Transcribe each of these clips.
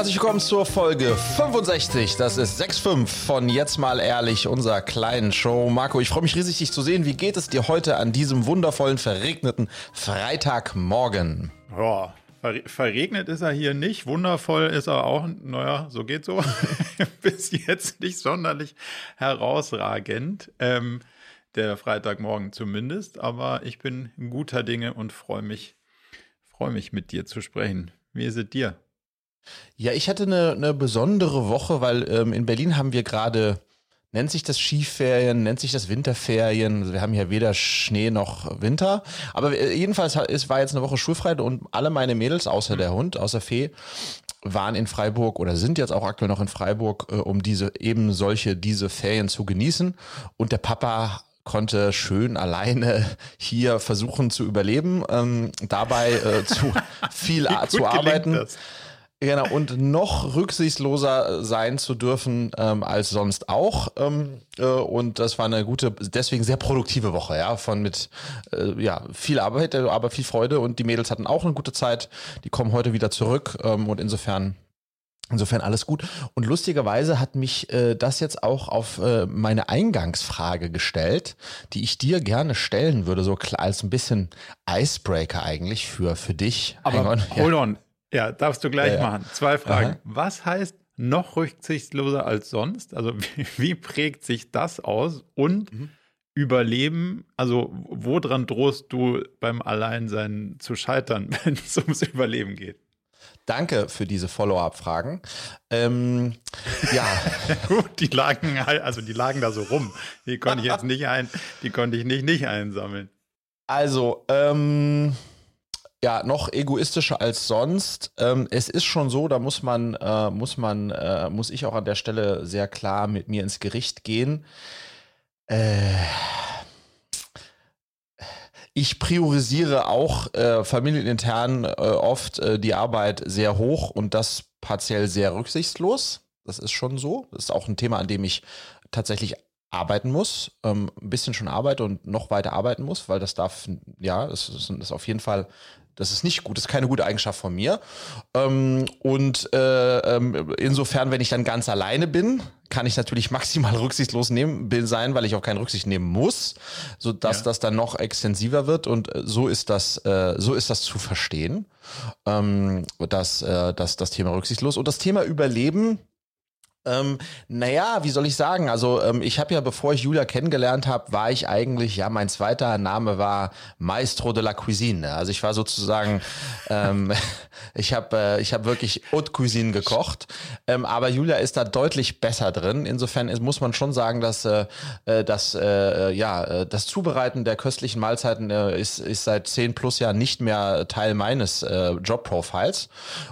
herzlich willkommen zur Folge 65. Das ist 6.5 von Jetzt mal ehrlich, unserer kleinen Show. Marco, ich freue mich riesig, dich zu sehen. Wie geht es dir heute an diesem wundervollen, verregneten Freitagmorgen? Ja, ver verregnet ist er hier nicht. Wundervoll ist er auch. Naja, so geht so. Bis jetzt nicht sonderlich herausragend. Ähm, der Freitagmorgen zumindest. Aber ich bin guter Dinge und freue mich, freue mich mit dir zu sprechen. Wie ist es dir? Ja, ich hatte eine, eine besondere Woche, weil ähm, in Berlin haben wir gerade, nennt sich das Skiferien, nennt sich das Winterferien. Also wir haben hier weder Schnee noch Winter. Aber äh, jedenfalls es war jetzt eine Woche schulfrei und alle meine Mädels, außer der Hund, außer Fee, waren in Freiburg oder sind jetzt auch aktuell noch in Freiburg, äh, um diese eben solche, diese Ferien zu genießen. Und der Papa konnte schön alleine hier versuchen zu überleben, ähm, dabei äh, zu viel zu arbeiten. Das? Genau, und noch rücksichtsloser sein zu dürfen ähm, als sonst auch. Ähm, äh, und das war eine gute, deswegen sehr produktive Woche, ja, von mit äh, ja, viel Arbeit, aber viel Freude. Und die Mädels hatten auch eine gute Zeit. Die kommen heute wieder zurück. Ähm, und insofern Insofern alles gut. Und lustigerweise hat mich äh, das jetzt auch auf äh, meine Eingangsfrage gestellt, die ich dir gerne stellen würde, so klar als ein bisschen Icebreaker eigentlich für, für dich. Aber on, hold on, ja, darfst du gleich ja, machen. Zwei Fragen. Aha. Was heißt noch rücksichtsloser als sonst? Also wie, wie prägt sich das aus? Und mhm. Überleben, also woran drohst du beim Alleinsein zu scheitern, wenn es ums Überleben geht? Danke für diese Follow-up-Fragen. Ähm, ja. Gut, die lagen also die lagen da so rum. Die konnte ich jetzt nicht ein, die konnte ich nicht, nicht einsammeln. Also, ähm, ja, noch egoistischer als sonst. Ähm, es ist schon so, da muss man, äh, muss man, äh, muss ich auch an der Stelle sehr klar mit mir ins Gericht gehen. Äh, ich priorisiere auch äh, familienintern äh, oft äh, die Arbeit sehr hoch und das partiell sehr rücksichtslos. Das ist schon so. Das ist auch ein Thema, an dem ich tatsächlich arbeiten muss, ähm, ein bisschen schon arbeite und noch weiter arbeiten muss, weil das darf, ja, das ist, das ist auf jeden Fall das ist nicht gut, das ist keine gute Eigenschaft von mir. Ähm, und äh, ähm, insofern, wenn ich dann ganz alleine bin, kann ich natürlich maximal rücksichtslos nehmen, sein, weil ich auch keine Rücksicht nehmen muss, so dass ja. das dann noch extensiver wird. Und äh, so ist das, äh, so ist das zu verstehen, ähm, dass, äh, dass das Thema rücksichtslos und das Thema Überleben ähm, naja, wie soll ich sagen? Also ähm, ich habe ja, bevor ich Julia kennengelernt habe, war ich eigentlich, ja, mein zweiter Name war Maestro de la Cuisine. Also ich war sozusagen, ähm, ich habe äh, hab wirklich Haute Cuisine gekocht, ähm, aber Julia ist da deutlich besser drin. Insofern ist, muss man schon sagen, dass, äh, äh dass äh, ja, äh, das Zubereiten der köstlichen Mahlzeiten äh, ist, ist seit zehn plus Jahren nicht mehr Teil meines äh, Jobprofiles.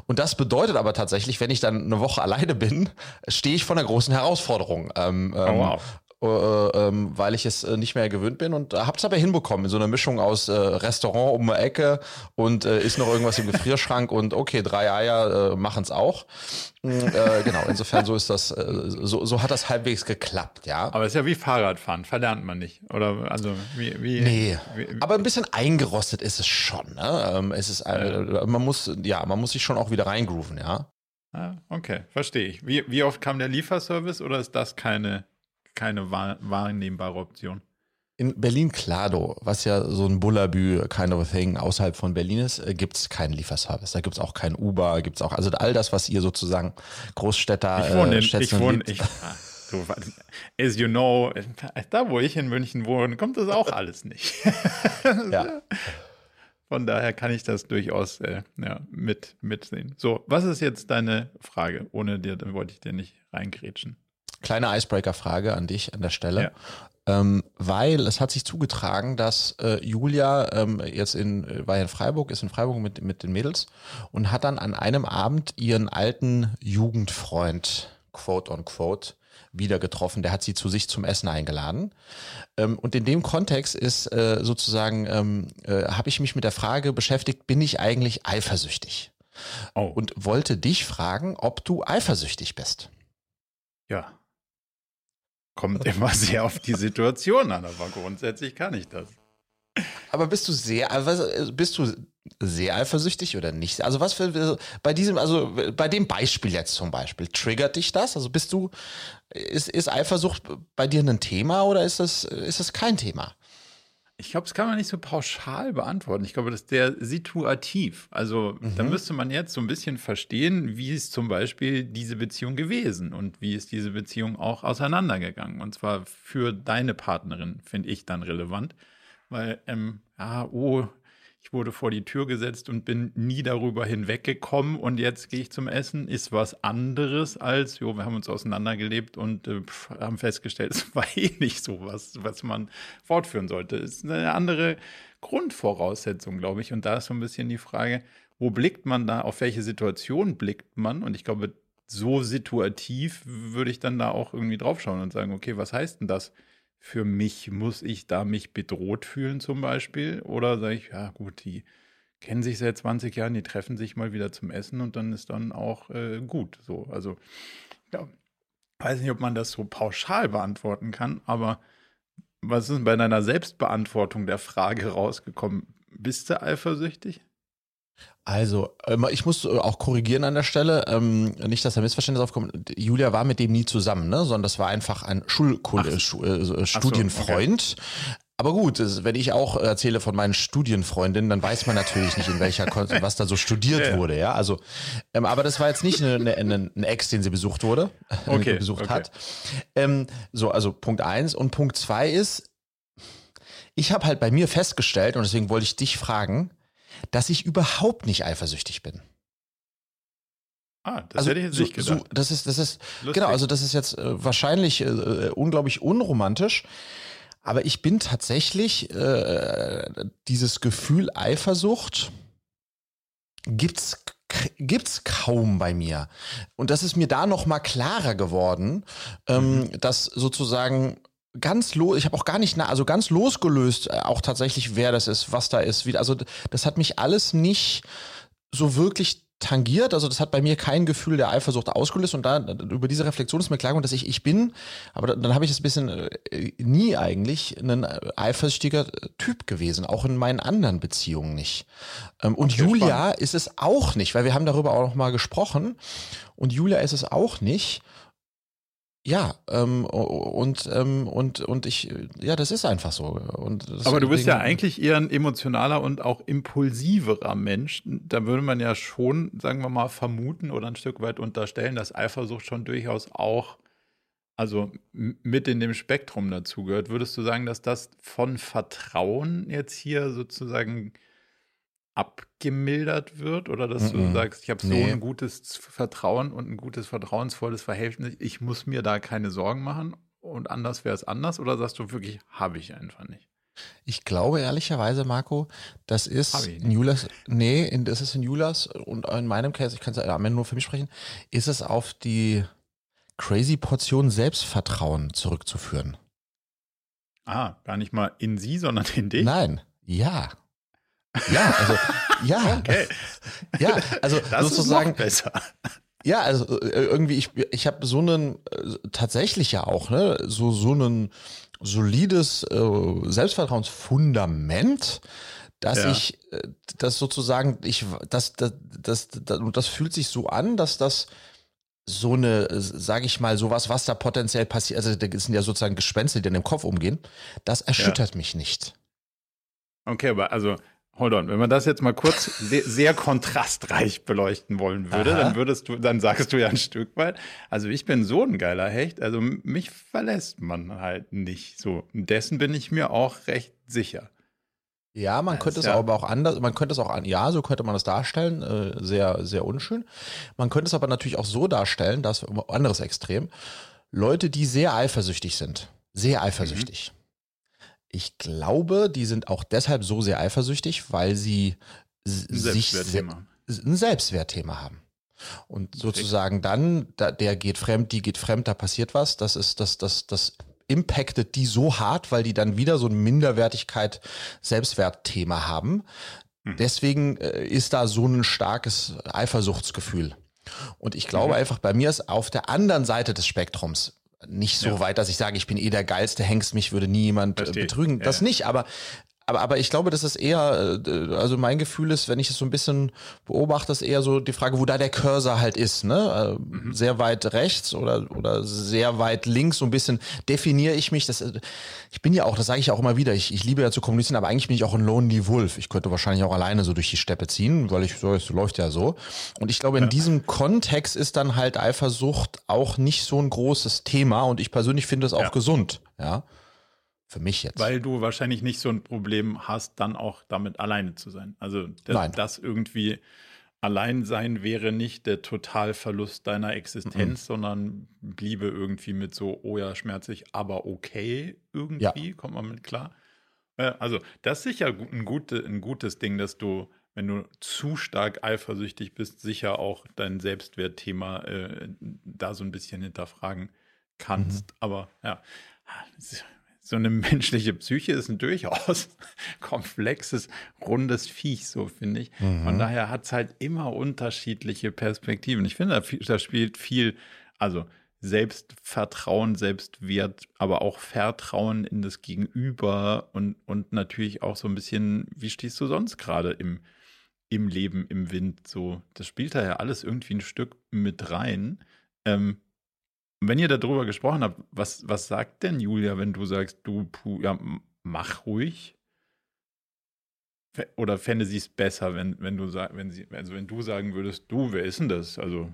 Und das bedeutet aber tatsächlich, wenn ich dann eine Woche alleine bin, stehe ich vor einer großen Herausforderung. Ähm, oh, ähm, wow. Äh, äh, ähm, weil ich es äh, nicht mehr gewöhnt bin und äh, habe es aber hinbekommen in so einer Mischung aus äh, Restaurant um die Ecke und äh, ist noch irgendwas im Gefrierschrank und okay, drei Eier äh, machen es auch. Mm, äh, genau, insofern so ist das, äh, so, so hat das halbwegs geklappt, ja. Aber es ist ja wie Fahrradfahren, verlernt man nicht. Oder also wie, wie Nee, wie, aber ein bisschen eingerostet ist es schon, ne? Ähm, es ist, äh, man muss, ja, man muss sich schon auch wieder reingrooven, ja. Ah, okay, verstehe ich. Wie, wie oft kam der Lieferservice oder ist das keine, keine wahrnehmbare Option? In Berlin-Klado, was ja so ein Bullabü kind of a thing außerhalb von Berlin ist, äh, gibt es keinen Lieferservice. Da gibt es auch kein Uber, gibt es auch, also all das, was ihr sozusagen Großstädter ich wohne, in, äh, ich wohne, ich, ah, du, as you know, da wo ich in München wohne, kommt das auch alles nicht. ja. Von daher kann ich das durchaus äh, ja, mit, mitsehen. So, was ist jetzt deine Frage? Ohne dir, dann wollte ich dir nicht reingrätschen. Kleine Icebreaker-Frage an dich an der Stelle. Ja. Ähm, weil es hat sich zugetragen, dass äh, Julia ähm, jetzt in, war in Freiburg, ist in Freiburg mit, mit den Mädels und hat dann an einem Abend ihren alten Jugendfreund, quote on quote, wieder getroffen. Der hat sie zu sich zum Essen eingeladen. Ähm, und in dem Kontext ist äh, sozusagen, ähm, äh, habe ich mich mit der Frage beschäftigt, bin ich eigentlich eifersüchtig? Oh. Und wollte dich fragen, ob du eifersüchtig bist. Ja. Kommt immer sehr auf die Situation an, aber grundsätzlich kann ich das. Aber bist du sehr, also bist du sehr eifersüchtig oder nicht? Also was für bei diesem, also bei dem Beispiel jetzt zum Beispiel, triggert dich das? Also bist du, ist, ist Eifersucht bei dir ein Thema oder ist das, ist das kein Thema? Ich glaube, das kann man nicht so pauschal beantworten. Ich glaube, das ist der situativ. Also mhm. da müsste man jetzt so ein bisschen verstehen, wie ist zum Beispiel diese Beziehung gewesen und wie ist diese Beziehung auch auseinandergegangen. Und zwar für deine Partnerin, finde ich dann relevant. Weil, ähm, ja, oh, ich wurde vor die Tür gesetzt und bin nie darüber hinweggekommen und jetzt gehe ich zum Essen, ist was anderes als, jo, wir haben uns auseinandergelebt und äh, haben festgestellt, es war eh nicht so was, was man fortführen sollte. Es ist eine andere Grundvoraussetzung, glaube ich. Und da ist so ein bisschen die Frage, wo blickt man da, auf welche Situation blickt man? Und ich glaube, so situativ würde ich dann da auch irgendwie draufschauen und sagen, okay, was heißt denn das? Für mich, muss ich da mich bedroht fühlen zum Beispiel? Oder sage ich, ja gut, die kennen sich seit 20 Jahren, die treffen sich mal wieder zum Essen und dann ist dann auch äh, gut. So, also ja, weiß nicht, ob man das so pauschal beantworten kann, aber was ist bei deiner Selbstbeantwortung der Frage rausgekommen? Bist du eifersüchtig? Also, ähm, ich muss äh, auch korrigieren an der Stelle, ähm, nicht, dass da Missverständnis aufkommt. Julia war mit dem nie zusammen, ne? sondern das war einfach ein Schulkollege, Sch äh, Studienfreund. So, okay. Aber gut, wenn ich auch erzähle von meinen Studienfreundinnen, dann weiß man natürlich nicht, in welcher, was da so studiert ja, wurde, ja. Also, ähm, aber das war jetzt nicht eine, eine, ein Ex, den sie besucht wurde, okay, besucht okay. hat. Ähm, so, also Punkt eins und Punkt zwei ist, ich habe halt bei mir festgestellt und deswegen wollte ich dich fragen, dass ich überhaupt nicht eifersüchtig bin. Ah, das also, hätte ich jetzt nicht gedacht. So, das ist, das ist, Lustig. genau, also das ist jetzt äh, wahrscheinlich äh, unglaublich unromantisch. Aber ich bin tatsächlich äh, dieses Gefühl Eifersucht gibt's gibt's kaum bei mir und das ist mir da noch mal klarer geworden, ähm, mhm. dass sozusagen ganz los, ich habe auch gar nicht, also ganz losgelöst äh, auch tatsächlich, wer das ist, was da ist. Wie, also das hat mich alles nicht so wirklich tangiert. Also das hat bei mir kein Gefühl der Eifersucht ausgelöst und da über diese Reflexion ist mir klar geworden, dass ich ich bin, aber dann, dann habe ich das ein bisschen äh, nie eigentlich ein eifersüchtiger Typ gewesen, auch in meinen anderen Beziehungen nicht. Ähm, und okay, Julia spannend. ist es auch nicht, weil wir haben darüber auch noch mal gesprochen und Julia ist es auch nicht. Ja, ähm, und, ähm, und, und ich, ja, das ist einfach so. Und Aber du bist ja eigentlich eher ein emotionaler und auch impulsiverer Mensch. Da würde man ja schon, sagen wir mal, vermuten oder ein Stück weit unterstellen, dass Eifersucht schon durchaus auch, also mit in dem Spektrum dazugehört. Würdest du sagen, dass das von Vertrauen jetzt hier sozusagen abgemildert wird oder dass mm -mm. du sagst, ich habe so nee. ein gutes Vertrauen und ein gutes vertrauensvolles Verhältnis, ich muss mir da keine Sorgen machen und anders wäre es anders oder sagst du wirklich, habe ich einfach nicht? Ich glaube ehrlicherweise, Marco, das ist in Julas, nee, in, das ist in Julas und in meinem Case, ich kann es am Ende nur für mich sprechen, ist es auf die crazy Portion Selbstvertrauen zurückzuführen. Ah, gar nicht mal in sie, sondern in dich? Nein, ja. Ja, also ja. Okay. Ja, also das sozusagen. Besser. Ja, also äh, irgendwie, ich, ich habe so einen, äh, tatsächlich ja auch, ne, so, so ein solides äh, Selbstvertrauensfundament, dass ja. ich, äh, das sozusagen, ich, das, das, das, das, das fühlt sich so an, dass das so eine, sage ich mal, sowas, was da potenziell passiert, also das sind ja sozusagen Gespenste, die in dem Kopf umgehen, das erschüttert ja. mich nicht. Okay, aber also Hold on, wenn man das jetzt mal kurz sehr, sehr kontrastreich beleuchten wollen würde, Aha. dann würdest du, dann sagst du ja ein Stück weit, also ich bin so ein geiler Hecht, also mich verlässt man halt nicht so. Dessen bin ich mir auch recht sicher. Ja, man das könnte es ja. aber auch anders, man könnte es auch an, ja, so könnte man es darstellen, äh, sehr, sehr unschön. Man könnte es aber natürlich auch so darstellen, dass, anderes Extrem, Leute, die sehr eifersüchtig sind, sehr eifersüchtig. Mhm ich glaube, die sind auch deshalb so sehr eifersüchtig, weil sie ein sich Selbstwertthema. ein Selbstwertthema haben. Und sozusagen dann, da, der geht fremd, die geht fremd, da passiert was, das ist, das, das, das impactet die so hart, weil die dann wieder so ein Minderwertigkeit, Selbstwertthema haben. Hm. Deswegen äh, ist da so ein starkes Eifersuchtsgefühl. Und ich glaube mhm. einfach, bei mir ist auf der anderen Seite des Spektrums nicht so ja. weit, dass ich sage, ich bin eh der geilste Hengst, mich würde nie jemand äh, Verstehe. betrügen. Ja. Das nicht, aber aber, aber ich glaube, das ist eher, äh, also mein Gefühl ist, wenn ich es so ein bisschen beobachte, ist eher so die Frage, wo da der Cursor halt ist, ne? Äh, mhm. Sehr weit rechts oder, oder sehr weit links, so ein bisschen definiere ich mich. Das, äh, ich bin ja auch, das sage ich auch immer wieder, ich, ich liebe ja zu kommunizieren, aber eigentlich bin ich auch ein Lonely Wolf. Ich könnte wahrscheinlich auch alleine so durch die Steppe ziehen, weil ich so, es läuft ja so. Und ich glaube, in ja. diesem Kontext ist dann halt Eifersucht auch nicht so ein großes Thema und ich persönlich finde es auch ja. gesund, ja. Für mich jetzt. Weil du wahrscheinlich nicht so ein Problem hast, dann auch damit alleine zu sein. Also, das, das irgendwie allein sein wäre nicht der Totalverlust deiner Existenz, mhm. sondern bliebe irgendwie mit so, oh ja, schmerzlich, aber okay irgendwie, ja. kommt man mit klar. Also, das ist sicher ein, gute, ein gutes Ding, dass du, wenn du zu stark eifersüchtig bist, sicher auch dein Selbstwertthema äh, da so ein bisschen hinterfragen kannst. Mhm. Aber ja, so eine menschliche Psyche ist ein durchaus komplexes, rundes Viech, so finde ich. Mhm. Von daher hat es halt immer unterschiedliche Perspektiven. Ich finde, da, spielt viel, also Selbstvertrauen, Selbstwert, aber auch Vertrauen in das Gegenüber und, und natürlich auch so ein bisschen, wie stehst du sonst gerade im, im Leben, im Wind? So, das spielt da ja alles irgendwie ein Stück mit rein. Ähm, wenn ihr darüber gesprochen habt, was, was sagt denn Julia, wenn du sagst, du, puh, ja, mach ruhig? Oder fände sie es besser, wenn, wenn du wenn sie, also wenn du sagen würdest, du, wer ist denn das? Also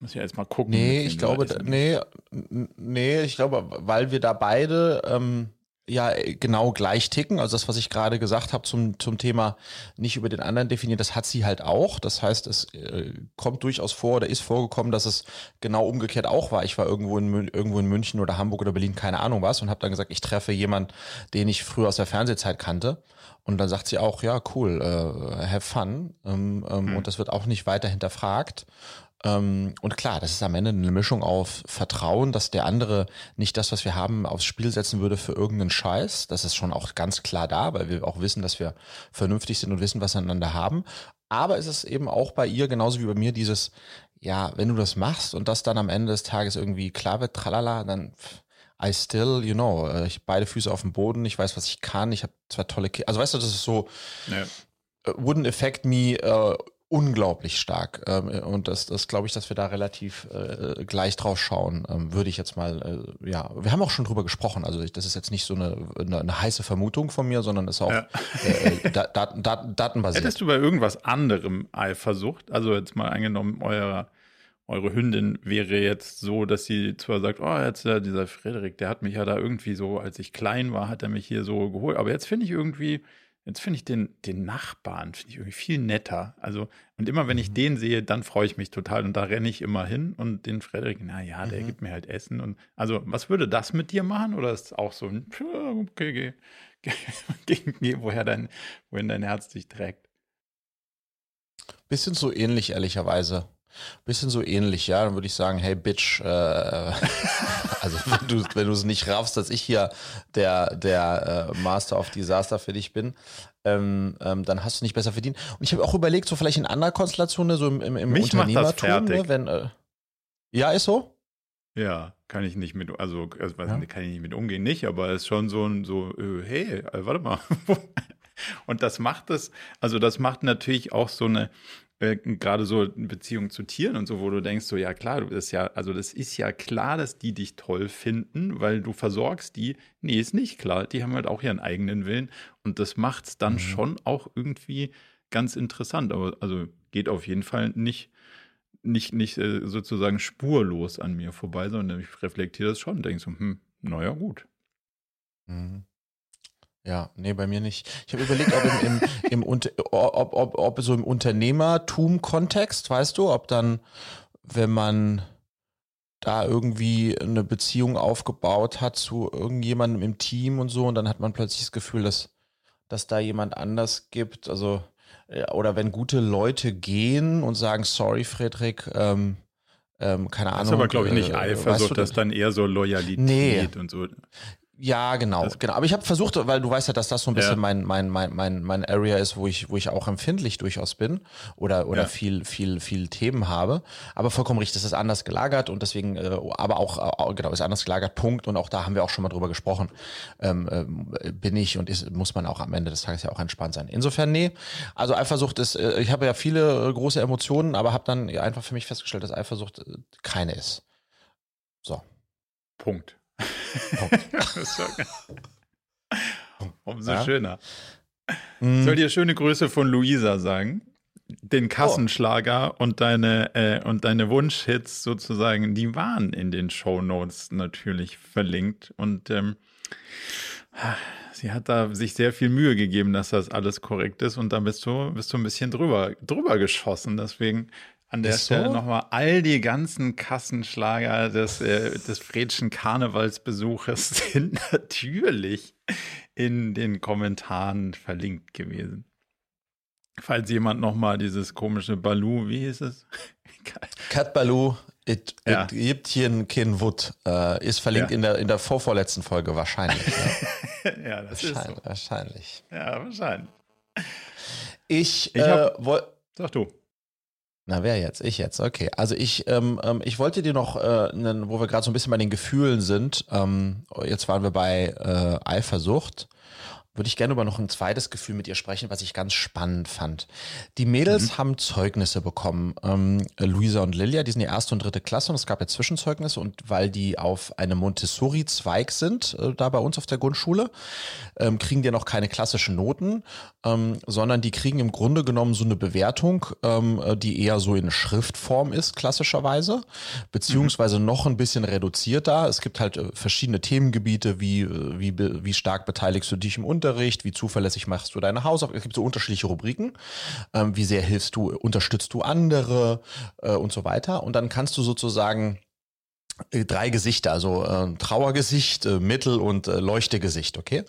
muss ja jetzt mal gucken. Nee, ich glaube, nee, nee, ich glaube, weil wir da beide ähm, ja genau gleich ticken. Also das, was ich gerade gesagt habe zum, zum Thema nicht über den anderen definieren, das hat sie halt auch. Das heißt, es äh, kommt durchaus vor oder ist vorgekommen, dass es genau umgekehrt auch war. Ich war irgendwo in, irgendwo in München oder Hamburg oder Berlin, keine Ahnung was, und habe dann gesagt, ich treffe jemanden, den ich früher aus der Fernsehzeit kannte. Und dann sagt sie auch, ja, cool, äh, have fun. Ähm, ähm, mhm. Und das wird auch nicht weiter hinterfragt. Ähm, und klar, das ist am Ende eine Mischung auf Vertrauen, dass der andere nicht das, was wir haben, aufs Spiel setzen würde für irgendeinen Scheiß. Das ist schon auch ganz klar da, weil wir auch wissen, dass wir vernünftig sind und wissen, was wir einander haben. Aber es ist eben auch bei ihr, genauso wie bei mir, dieses, ja, wenn du das machst und das dann am Ende des Tages irgendwie klar wird, tralala, dann I still, you know, äh, ich beide Füße auf dem Boden, ich weiß, was ich kann, ich habe zwei tolle Kinder. Also weißt du, das ist so, ja. Äh, wouldn't affect me uh, unglaublich stark. Ähm, und das, das glaube ich, dass wir da relativ äh, gleich drauf schauen, ähm, würde ich jetzt mal, äh, ja, wir haben auch schon drüber gesprochen, also das ist jetzt nicht so eine, eine, eine heiße Vermutung von mir, sondern ist auch ja. äh, dat, dat, datenbasiert. Hättest du bei irgendwas anderem Eifersucht, also jetzt mal angenommen, euer, eure Hündin wäre jetzt so, dass sie zwar sagt, oh, jetzt ja, dieser Frederik, der hat mich ja da irgendwie so, als ich klein war, hat er mich hier so geholt, aber jetzt finde ich irgendwie, Jetzt finde ich den, den Nachbarn finde ich irgendwie viel netter. Also, und immer wenn ich mhm. den sehe, dann freue ich mich total. Und da renne ich immer hin und den Frederik, naja, der mhm. gibt mir halt Essen. Und also, was würde das mit dir machen? Oder ist es auch so ein, okay, geh, geh, geh, woher dein, wohin dein Herz dich trägt? Bisschen so ähnlich, ehrlicherweise. Bisschen so ähnlich, ja. Dann würde ich sagen, hey Bitch, äh, also wenn du es nicht raffst, dass ich hier der der äh, Master of Disaster für dich bin, ähm, ähm, dann hast du nicht besser verdient. Und ich habe auch überlegt, so vielleicht in anderer Konstellation, ne, so im, im, im Mich Unternehmertum, ne, wenn äh, ja ist so. Ja, kann ich nicht mit, also, also ja. kann ich nicht mit umgehen, nicht, aber es ist schon so ein so, äh, hey, äh, warte mal. Und das macht es, also das macht natürlich auch so eine, äh, gerade so in Beziehung zu Tieren und so, wo du denkst, so ja klar, du bist ja, also das ist ja klar, dass die dich toll finden, weil du versorgst die. Nee, ist nicht klar. Die haben halt auch ihren eigenen Willen und das macht es dann mhm. schon auch irgendwie ganz interessant. Aber also geht auf jeden Fall nicht nicht, nicht äh, sozusagen spurlos an mir vorbei, sondern ich reflektiere das schon und denke so, hm, naja, gut. Mhm. Ja, nee, bei mir nicht. Ich habe überlegt, ob, im, im, im ob, ob, ob so im Unternehmertum-Kontext, weißt du, ob dann, wenn man da irgendwie eine Beziehung aufgebaut hat zu irgendjemandem im Team und so, und dann hat man plötzlich das Gefühl, dass, dass da jemand anders gibt. Also, oder wenn gute Leute gehen und sagen, sorry, Friedrich, ähm, ähm, keine Ahnung. Das ist aber, glaube ich, nicht äh, Eifersucht, weißt du, das ist dann eher so Loyalität nee. und so. Ja, genau, Das- genau. Aber ich habe versucht, weil du weißt ja, dass das so ein bisschen Ja. mein, mein, mein, mein, mein Area ist, wo ich, wo ich auch empfindlich durchaus bin oder, oder Ja. viel, viel, viel Themen habe. Aber vollkommen richtig, das ist anders gelagert und deswegen, äh, aber auch, äh, genau, ist anders gelagert, Punkt. Und auch da haben wir auch schon mal drüber gesprochen. Ähm, ähm, bin ich und ist, muss man auch am Ende des Tages ja auch entspannt sein. Insofern, nee. Also Eifersucht ist, äh, ich habe ja viele äh, große Emotionen, aber habe dann einfach für mich festgestellt, dass Eifersucht äh, keine ist. So. Punkt. Okay. Umso Ja. schöner. Mm. Soll dir schöne Grüße von Luisa sagen? Den Kassenschlager und deine äh, und deine Wunschhits sozusagen, die waren in den Shownotes natürlich verlinkt und ähm, sie hat da sich sehr viel Mühe gegeben, dass das alles korrekt ist und da bist du bist du ein bisschen drüber drüber geschossen. Deswegen an der Ist so? Stelle nochmal all die ganzen Kassenschlager des, äh, des Fredschen Karnevalsbesuches sind natürlich in den Kommentaren verlinkt gewesen. Falls jemand nochmal dieses komische Balu, wie hieß es? Cat Baloo, it, Ja. it gibt hier ein Kin Wood, äh, ist verlinkt Ja. in, der, in der vorvorletzten Folge wahrscheinlich. Ja. ja, das ist wahrscheinlich, so. wahrscheinlich. Ja, wahrscheinlich. Ich, Ich äh, hab- woll- Sag du. Na wer jetzt? Ich jetzt, okay. Also ich, ähm, ähm, ich wollte dir noch, äh, nen- wo wir gerade so ein bisschen bei den Gefühlen sind, ähm, jetzt waren wir bei äh, Eifersucht, würde ich gerne über noch ein zweites Gefühl mit ihr sprechen, was ich ganz spannend fand. Die Mädels Mhm. haben Zeugnisse bekommen, ähm, Luisa und Lilia, die sind die erste und dritte Klasse und es gab ja Zwischenzeugnisse und weil die auf einem Montessori-Zweig sind, äh, da bei uns auf der Grundschule, ähm, kriegen die noch keine klassischen Noten, ähm, sondern die kriegen im Grunde genommen so eine Bewertung, ähm, äh, die eher so in Schriftform ist, klassischerweise, beziehungsweise noch ein bisschen reduzierter. Es gibt halt äh, verschiedene Themengebiete, wie, äh, wie, wie stark beteiligst du dich im Unterricht, wie zuverlässig machst du deine Hausaufgaben. Es gibt so unterschiedliche Rubriken, ähm, wie sehr hilfst du, unterstützt du andere äh, und so weiter. Und dann kannst du sozusagen äh, drei Gesichter, also äh, Trauergesicht, äh, Mittel- und äh, Leuchtegesicht, okay?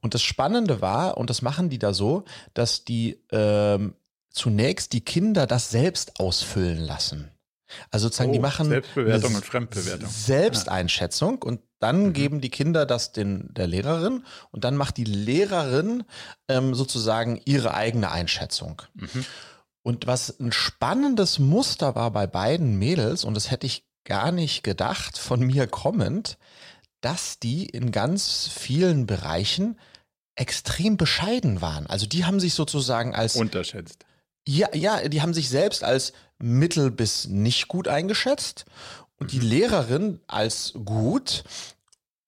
Und das Spannende war, und das machen die da so, dass die ähm, zunächst die Kinder das selbst ausfüllen lassen. Also sozusagen, die Oh, machen Selbstbewertung und Fremdbewertung. Selbsteinschätzung und dann Mhm. geben die Kinder das den, der Lehrerin und dann macht die Lehrerin ähm, sozusagen ihre eigene Einschätzung. Mhm. Und was ein spannendes Muster war bei beiden Mädels, und das hätte ich gar nicht gedacht, von mir kommend, dass die in ganz vielen Bereichen extrem bescheiden waren. Also die haben sich sozusagen als Unterschätzt. ja, ja, die haben sich selbst als mittel bis nicht gut eingeschätzt und die Lehrerin als gut.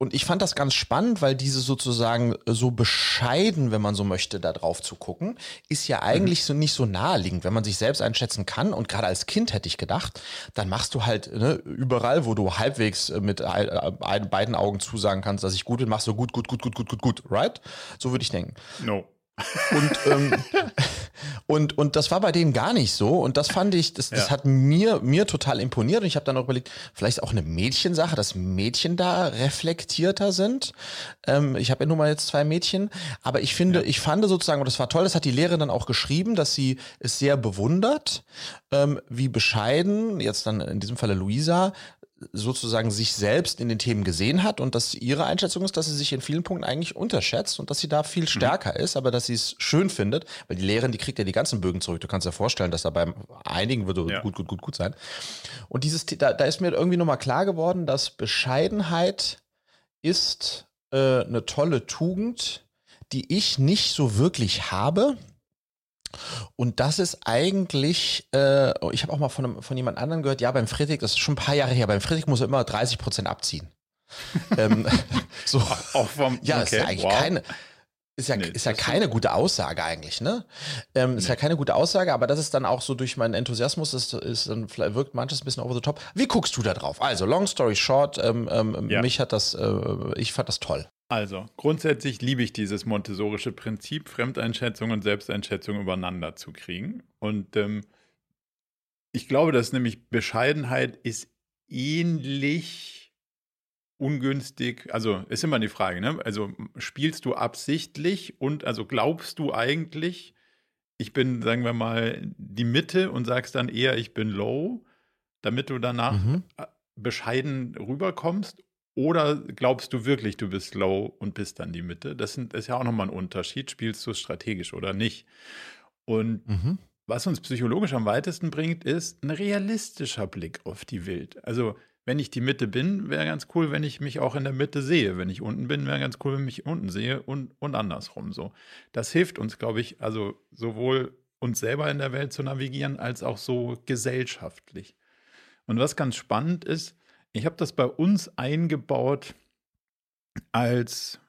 Und ich fand das ganz spannend, weil diese sozusagen so bescheiden, wenn man so möchte, da drauf zu gucken, ist ja eigentlich so nicht so naheliegend. Wenn man sich selbst einschätzen kann und gerade als Kind hätte ich gedacht, dann machst du halt ne, überall, wo du halbwegs äh, mit ein, beiden Augen zusagen kannst, dass ich gut bin, machst du gut, gut, gut, gut, gut, gut, gut, right? So würde ich denken. No. Und, ähm, und, und das war bei denen gar nicht so. Und das fand ich, das, das Ja. hat mir, mir total imponiert. Und ich habe dann auch überlegt, vielleicht auch eine Mädchensache, dass Mädchen da reflektierter sind. Ähm, ich habe ja nun mal jetzt zwei Mädchen. Aber ich finde, ich fand sozusagen, und das war toll, das hat die Lehrerin dann auch geschrieben, dass sie es sehr bewundert, ähm, wie bescheiden, jetzt dann in diesem Falle Luisa, sozusagen sich selbst in den Themen gesehen hat und dass ihre Einschätzung ist, dass sie sich in vielen Punkten eigentlich unterschätzt und dass sie da viel stärker ist, aber dass sie es schön findet, weil die Lehrerin, die kriegt ja die ganzen Bögen zurück. Du kannst dir vorstellen, dass da beim einigen würde Ja. gut, gut, gut, gut sein. Und dieses, da, da ist mir irgendwie nochmal klar geworden, dass Bescheidenheit ist äh, eine tolle Tugend, die ich nicht so wirklich habe. Und das ist eigentlich, äh, ich habe auch mal von, von jemand anderem gehört, ja, beim Friedrich, das ist schon ein paar Jahre her, beim Friedrich muss er immer 30 Prozent abziehen. ähm, so, Auch vom. ja, ist ja eigentlich wow. keine, ist ja, Nee, ist ja keine gute Aussage eigentlich, ne? Ähm, Ist ja keine gute Aussage, aber das ist dann auch so durch meinen Enthusiasmus, das ist dann wirkt manches ein bisschen over the top. Wie guckst du da drauf? Also, long story short, ähm, ähm, Ja. mich hat das, äh, ich fand das toll. Also, grundsätzlich liebe ich dieses montessorische Prinzip, Fremdeinschätzung und Selbsteinschätzung übereinander zu kriegen. Und ähm, ich glaube, dass nämlich Bescheidenheit ist ähnlich ungünstig. Also, ist immer die Frage, ne? Also, spielst du absichtlich und also glaubst du eigentlich, ich bin, sagen wir mal, die Mitte und sagst dann eher, ich bin low, damit du danach Mhm. bescheiden rüberkommst? Oder glaubst du wirklich, du bist low und bist dann die Mitte? Das ist ja auch nochmal ein Unterschied. Spielst du es strategisch oder nicht? Und mhm. was uns psychologisch am weitesten bringt, ist ein realistischer Blick auf die Welt. Also, wenn ich die Mitte bin, wäre ganz cool, wenn ich mich auch in der Mitte sehe. Wenn ich unten bin, wäre ganz cool, wenn ich mich unten sehe und, und andersrum so. Das hilft uns, glaube ich, also sowohl uns selber in der Welt zu navigieren, als auch so gesellschaftlich. Und was ganz spannend ist, ich habe das bei uns eingebaut als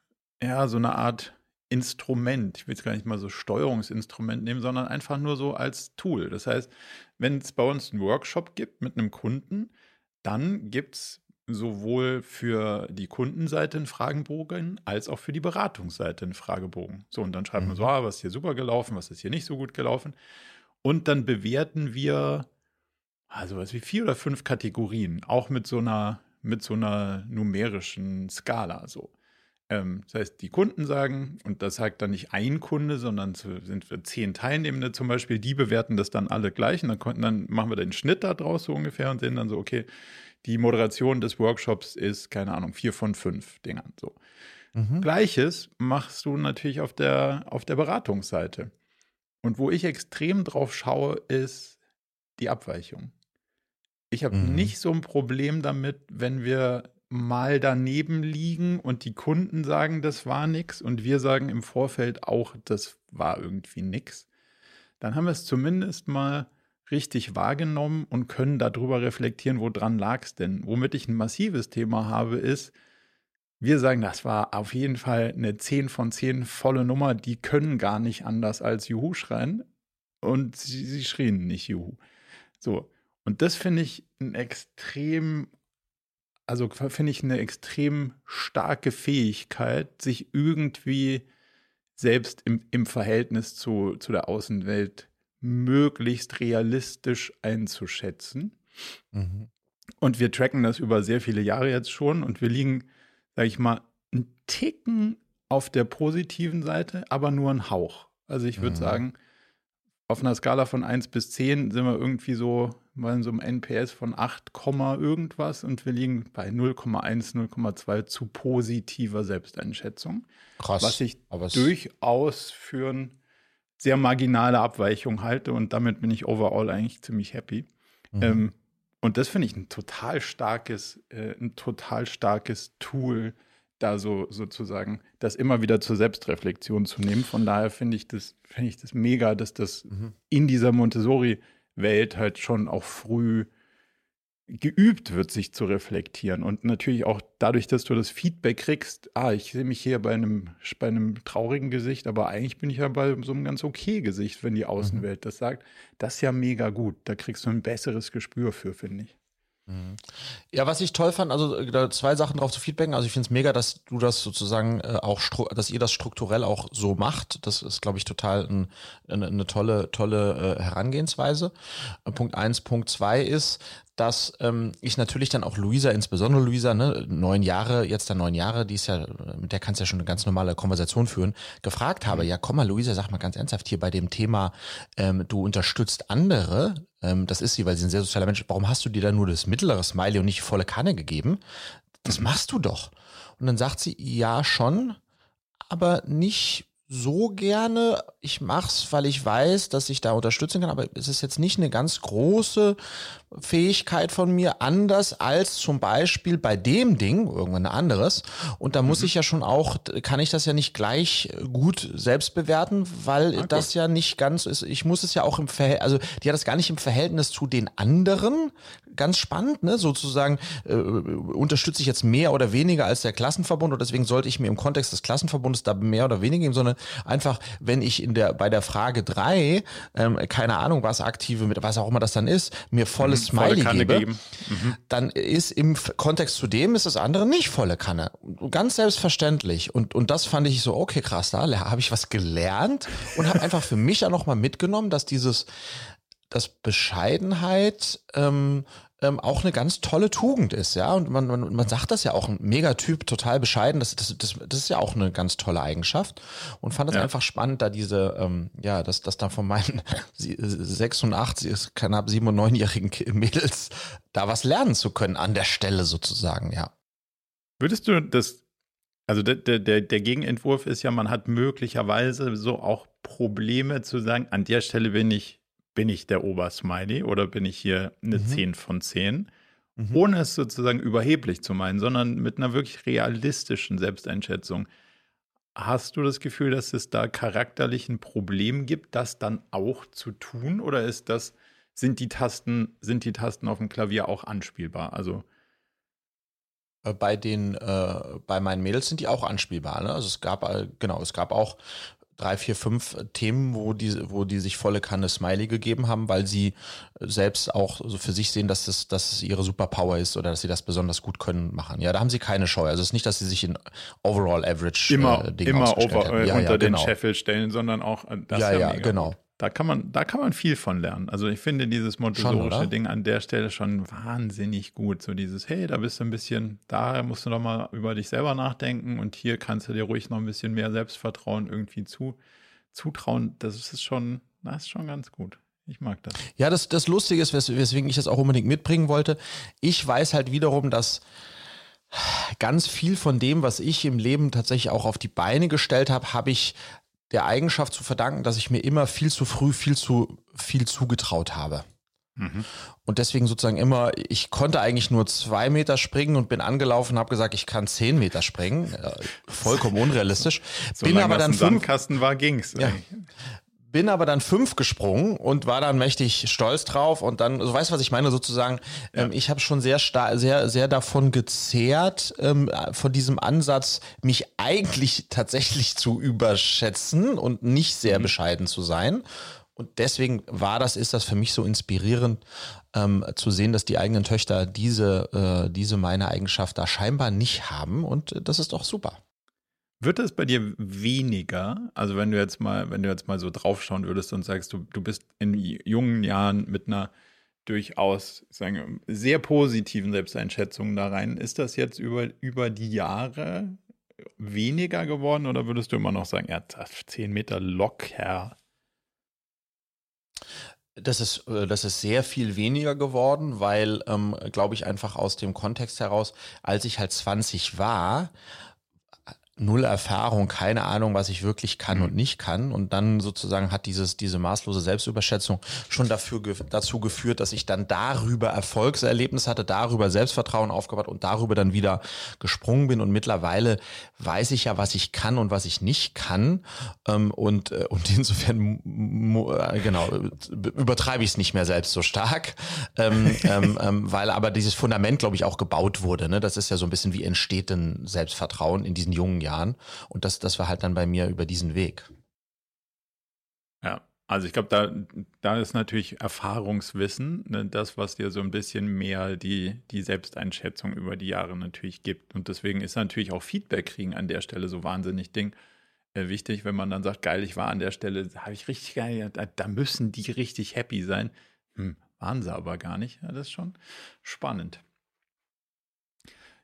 ja, so eine Art Instrument. Ich will es gar nicht mal so Steuerungsinstrument nehmen, sondern einfach nur so als Tool. Das heißt, wenn es bei uns einen Workshop gibt mit einem Kunden, dann gibt es sowohl für die Kundenseite einen Fragebogen als auch für die Beratungsseite einen Fragebogen. So, und dann schreibt mhm. man so, ah, was ist hier super gelaufen, was ist hier nicht so gut gelaufen. Und dann bewerten wir also was wie vier oder fünf Kategorien, auch mit so einer, mit so einer numerischen Skala so. Ähm, das heißt, die Kunden sagen, und das sagt dann nicht ein Kunde, sondern sind wir zehn Teilnehmende zum Beispiel, die bewerten das dann alle gleich. Und dann, konnten, dann machen wir den Schnitt da draus so ungefähr und sehen dann so, okay, die Moderation des Workshops ist, keine Ahnung, vier von fünf Dingern. So. Mhm. Gleiches machst du natürlich auf der, auf der Beratungsseite. Und wo ich extrem drauf schaue, ist die Abweichung. Ich habe mhm. nicht so ein Problem damit, wenn wir mal daneben liegen und die Kunden sagen, das war nix und wir sagen im Vorfeld auch, das war irgendwie nix. Dann haben wir es zumindest mal richtig wahrgenommen und können darüber reflektieren, woran lag es denn. Womit ich ein massives Thema habe, ist, wir sagen, das war auf jeden Fall eine 10 von 10 volle Nummer, die können gar nicht anders als Juhu schreien. Und sie, sie schrien nicht Juhu. So, und das finde ich ein extrem, also finde ich eine extrem starke Fähigkeit, sich irgendwie selbst im, im Verhältnis zu, zu der Außenwelt möglichst realistisch einzuschätzen. Mhm. Und wir tracken das über sehr viele Jahre jetzt schon und wir liegen, sage ich mal, einen Ticken auf der positiven Seite, aber nur ein Hauch. Also ich würde mhm. sagen, auf einer Skala von 1 bis 10 sind wir irgendwie so bei so einem NPS von 8, irgendwas und wir liegen bei 0,1, 0,2 zu positiver Selbsteinschätzung. Krass. Was ich durchaus für eine sehr marginale Abweichung halte und damit bin ich overall eigentlich ziemlich happy. Mhm. Ähm, und das finde ich ein total starkes, äh, ein total starkes Tool, da so sozusagen das immer wieder zur Selbstreflexion zu nehmen. Von daher finde ich das, finde ich das mega, dass das mhm. in dieser Montessori Welt halt schon auch früh geübt wird, sich zu reflektieren. Und natürlich auch dadurch, dass du das Feedback kriegst, ah, ich sehe mich hier bei einem, bei einem traurigen Gesicht, aber eigentlich bin ich ja bei so einem ganz okay Gesicht, wenn die mhm. Außenwelt das sagt. Das ist ja mega gut. Da kriegst du ein besseres Gespür für, finde ich. Mhm. Ja, was ich toll fand, also da zwei Sachen drauf zu feedbacken. Also ich finde es mega, dass du das sozusagen äh, auch, dass ihr das strukturell auch so macht. Das ist, glaube ich, total ein, eine, eine, tolle, tolle äh, Herangehensweise. Äh, Punkt eins, Punkt zwei ist, dass ähm, ich natürlich dann auch Luisa, insbesondere Luisa, ne, neun Jahre, jetzt dann neun Jahre, die ist ja, mit der kannst du ja schon eine ganz normale Konversation führen, gefragt habe, mhm. ja komm mal Luisa, sag mal ganz ernsthaft hier bei dem Thema, ähm, du unterstützt andere, ähm, das ist sie, weil sie ein sehr sozialer Mensch, warum hast du dir dann nur das mittlere Smiley und nicht die volle Kanne gegeben? Das mhm. machst du doch. Und dann sagt sie, ja schon, aber nicht so gerne. Ich mach's, weil ich weiß, dass ich da unterstützen kann, aber es ist jetzt nicht eine ganz große Fähigkeit von mir, anders als zum Beispiel bei dem Ding, irgendwann ein anderes. Und da muss mhm. ich ja schon auch, kann ich das ja nicht gleich gut selbst bewerten, weil ah, das ja nicht ganz ist. Ich muss es ja auch im Verhältnis, also die hat das gar nicht im Verhältnis zu den anderen. Ganz spannend, ne? Sozusagen äh, unterstütze ich jetzt mehr oder weniger als der Klassenverbund und deswegen sollte ich mir im Kontext des Klassenverbundes da mehr oder weniger geben, sondern einfach, wenn ich in der bei der Frage drei ähm, keine Ahnung, was aktive mit was auch immer das dann ist, mir volles Smiley gebe, mhm. dann ist im Kontext zu dem ist das andere nicht volle Kanne. Ganz selbstverständlich. Und, und das fand ich so, okay, krass, da habe ich was gelernt und habe einfach für mich auch nochmal mitgenommen, dass dieses, dass Bescheidenheit ähm, ähm, auch eine ganz tolle Tugend ist, ja. Und man, man, man sagt das ja auch, ein Megatyp, total bescheiden, das, das, das, das ist ja auch eine ganz tolle Eigenschaft. Und fand es ja. einfach spannend, da diese, ähm, ja, dass das da von meinen 86, knapp 7- und 9-jährigen Mädels da was lernen zu können an der Stelle sozusagen, ja. Würdest du das, also der, der, der Gegenentwurf ist ja, man hat möglicherweise so auch Probleme zu sagen, an der Stelle bin ich, bin ich der Obersmiley oder bin ich hier eine mhm. 10 von 10, mhm. ohne es sozusagen überheblich zu meinen, sondern mit einer wirklich realistischen Selbsteinschätzung. Hast du das Gefühl, dass es da charakterlich ein Problem gibt, das dann auch zu tun? Oder ist das, sind die Tasten, sind die Tasten auf dem Klavier auch anspielbar? Also äh, bei den, äh, bei meinen Mädels sind die auch anspielbar. Ne? Also es gab, äh, genau, es gab auch drei, vier, fünf Themen, wo die, wo die sich volle Kanne Smiley gegeben haben, weil sie selbst auch so für sich sehen, dass es, dass es ihre Superpower ist oder dass sie das besonders gut können machen. Ja, da haben sie keine Scheu. Also es ist nicht, dass sie sich in Overall Average immer, äh, immer over, äh, ja, unter ja, den genau. Scheffel stellen, sondern auch äh, das ja, ja, genau. Da kann man, da kann man viel von lernen. Also ich finde dieses montessorische Ding an der Stelle schon wahnsinnig gut. So dieses, hey, da bist du ein bisschen, da musst du doch mal über dich selber nachdenken und hier kannst du dir ruhig noch ein bisschen mehr Selbstvertrauen irgendwie zu, zutrauen. Das ist schon, das ist schon ganz gut. Ich mag das. Ja, das, das Lustige ist, wes weswegen ich das auch unbedingt mitbringen wollte. Ich weiß halt wiederum, dass ganz viel von dem, was ich im Leben tatsächlich auch auf die Beine gestellt habe, habe ich der Eigenschaft zu verdanken, dass ich mir immer viel zu früh viel zu viel zugetraut habe. Mhm. Und deswegen sozusagen immer, ich konnte eigentlich nur zwei Meter springen und bin angelaufen, habe gesagt, ich kann zehn Meter springen. Äh, vollkommen unrealistisch. bin aber dann fünf, Sandkasten war, ging's. Ja, bin aber dann fünf gesprungen und war dann mächtig stolz drauf und dann, so weißt du, was ich meine, sozusagen, ja. ähm, ich habe schon sehr sehr, sehr davon gezehrt, ähm, von diesem Ansatz, mich eigentlich tatsächlich zu überschätzen und nicht sehr mhm. bescheiden zu sein. Und deswegen war das, ist das für mich so inspirierend, ähm, zu sehen, dass die eigenen Töchter diese, äh, diese meine Eigenschaft da scheinbar nicht haben. Und äh, das ist doch super. Wird es bei dir weniger? Also wenn du jetzt mal, wenn du jetzt mal so draufschauen würdest und sagst, du, du bist in jungen Jahren mit einer durchaus sagen, sehr positiven Selbsteinschätzung da rein, ist das jetzt über, über die Jahre weniger geworden oder würdest du immer noch sagen, ja, 10 Meter locker? Das ist, äh, das ist sehr viel weniger geworden, weil, ähm, glaube ich, einfach aus dem Kontext heraus, als ich halt 20 war, null Erfahrung, keine Ahnung, was ich wirklich kann mhm. und nicht kann. Und dann sozusagen hat dieses, diese maßlose Selbstüberschätzung schon dafür, dazu geführt, dass ich dann darüber Erfolgserlebnis hatte, darüber Selbstvertrauen aufgebaut und darüber dann wieder gesprungen bin. Und mittlerweile weiß ich ja, was ich kann und was ich nicht kann. Ähm, und, äh, und insofern, äh, genau, übertreibe ich es nicht mehr selbst so stark, ähm, ähm, weil aber dieses Fundament, glaube ich, auch gebaut wurde. Ne? Das ist ja so ein bisschen, wie entsteht denn Selbstvertrauen in diesen jungen Jahren. Und das, das war halt dann bei mir über diesen Weg. Ja, also ich glaube, da, da ist natürlich Erfahrungswissen, ne, das, was dir so ein bisschen mehr die, die Selbsteinschätzung über die Jahre natürlich gibt. Und deswegen ist natürlich auch Feedback kriegen an der Stelle so wahnsinnig Ding äh, wichtig, wenn man dann sagt, geil, ich war an der Stelle, habe ich richtig geil, da, da, müssen die richtig happy sein. Hm, waren sie aber gar nicht. Das ist schon spannend.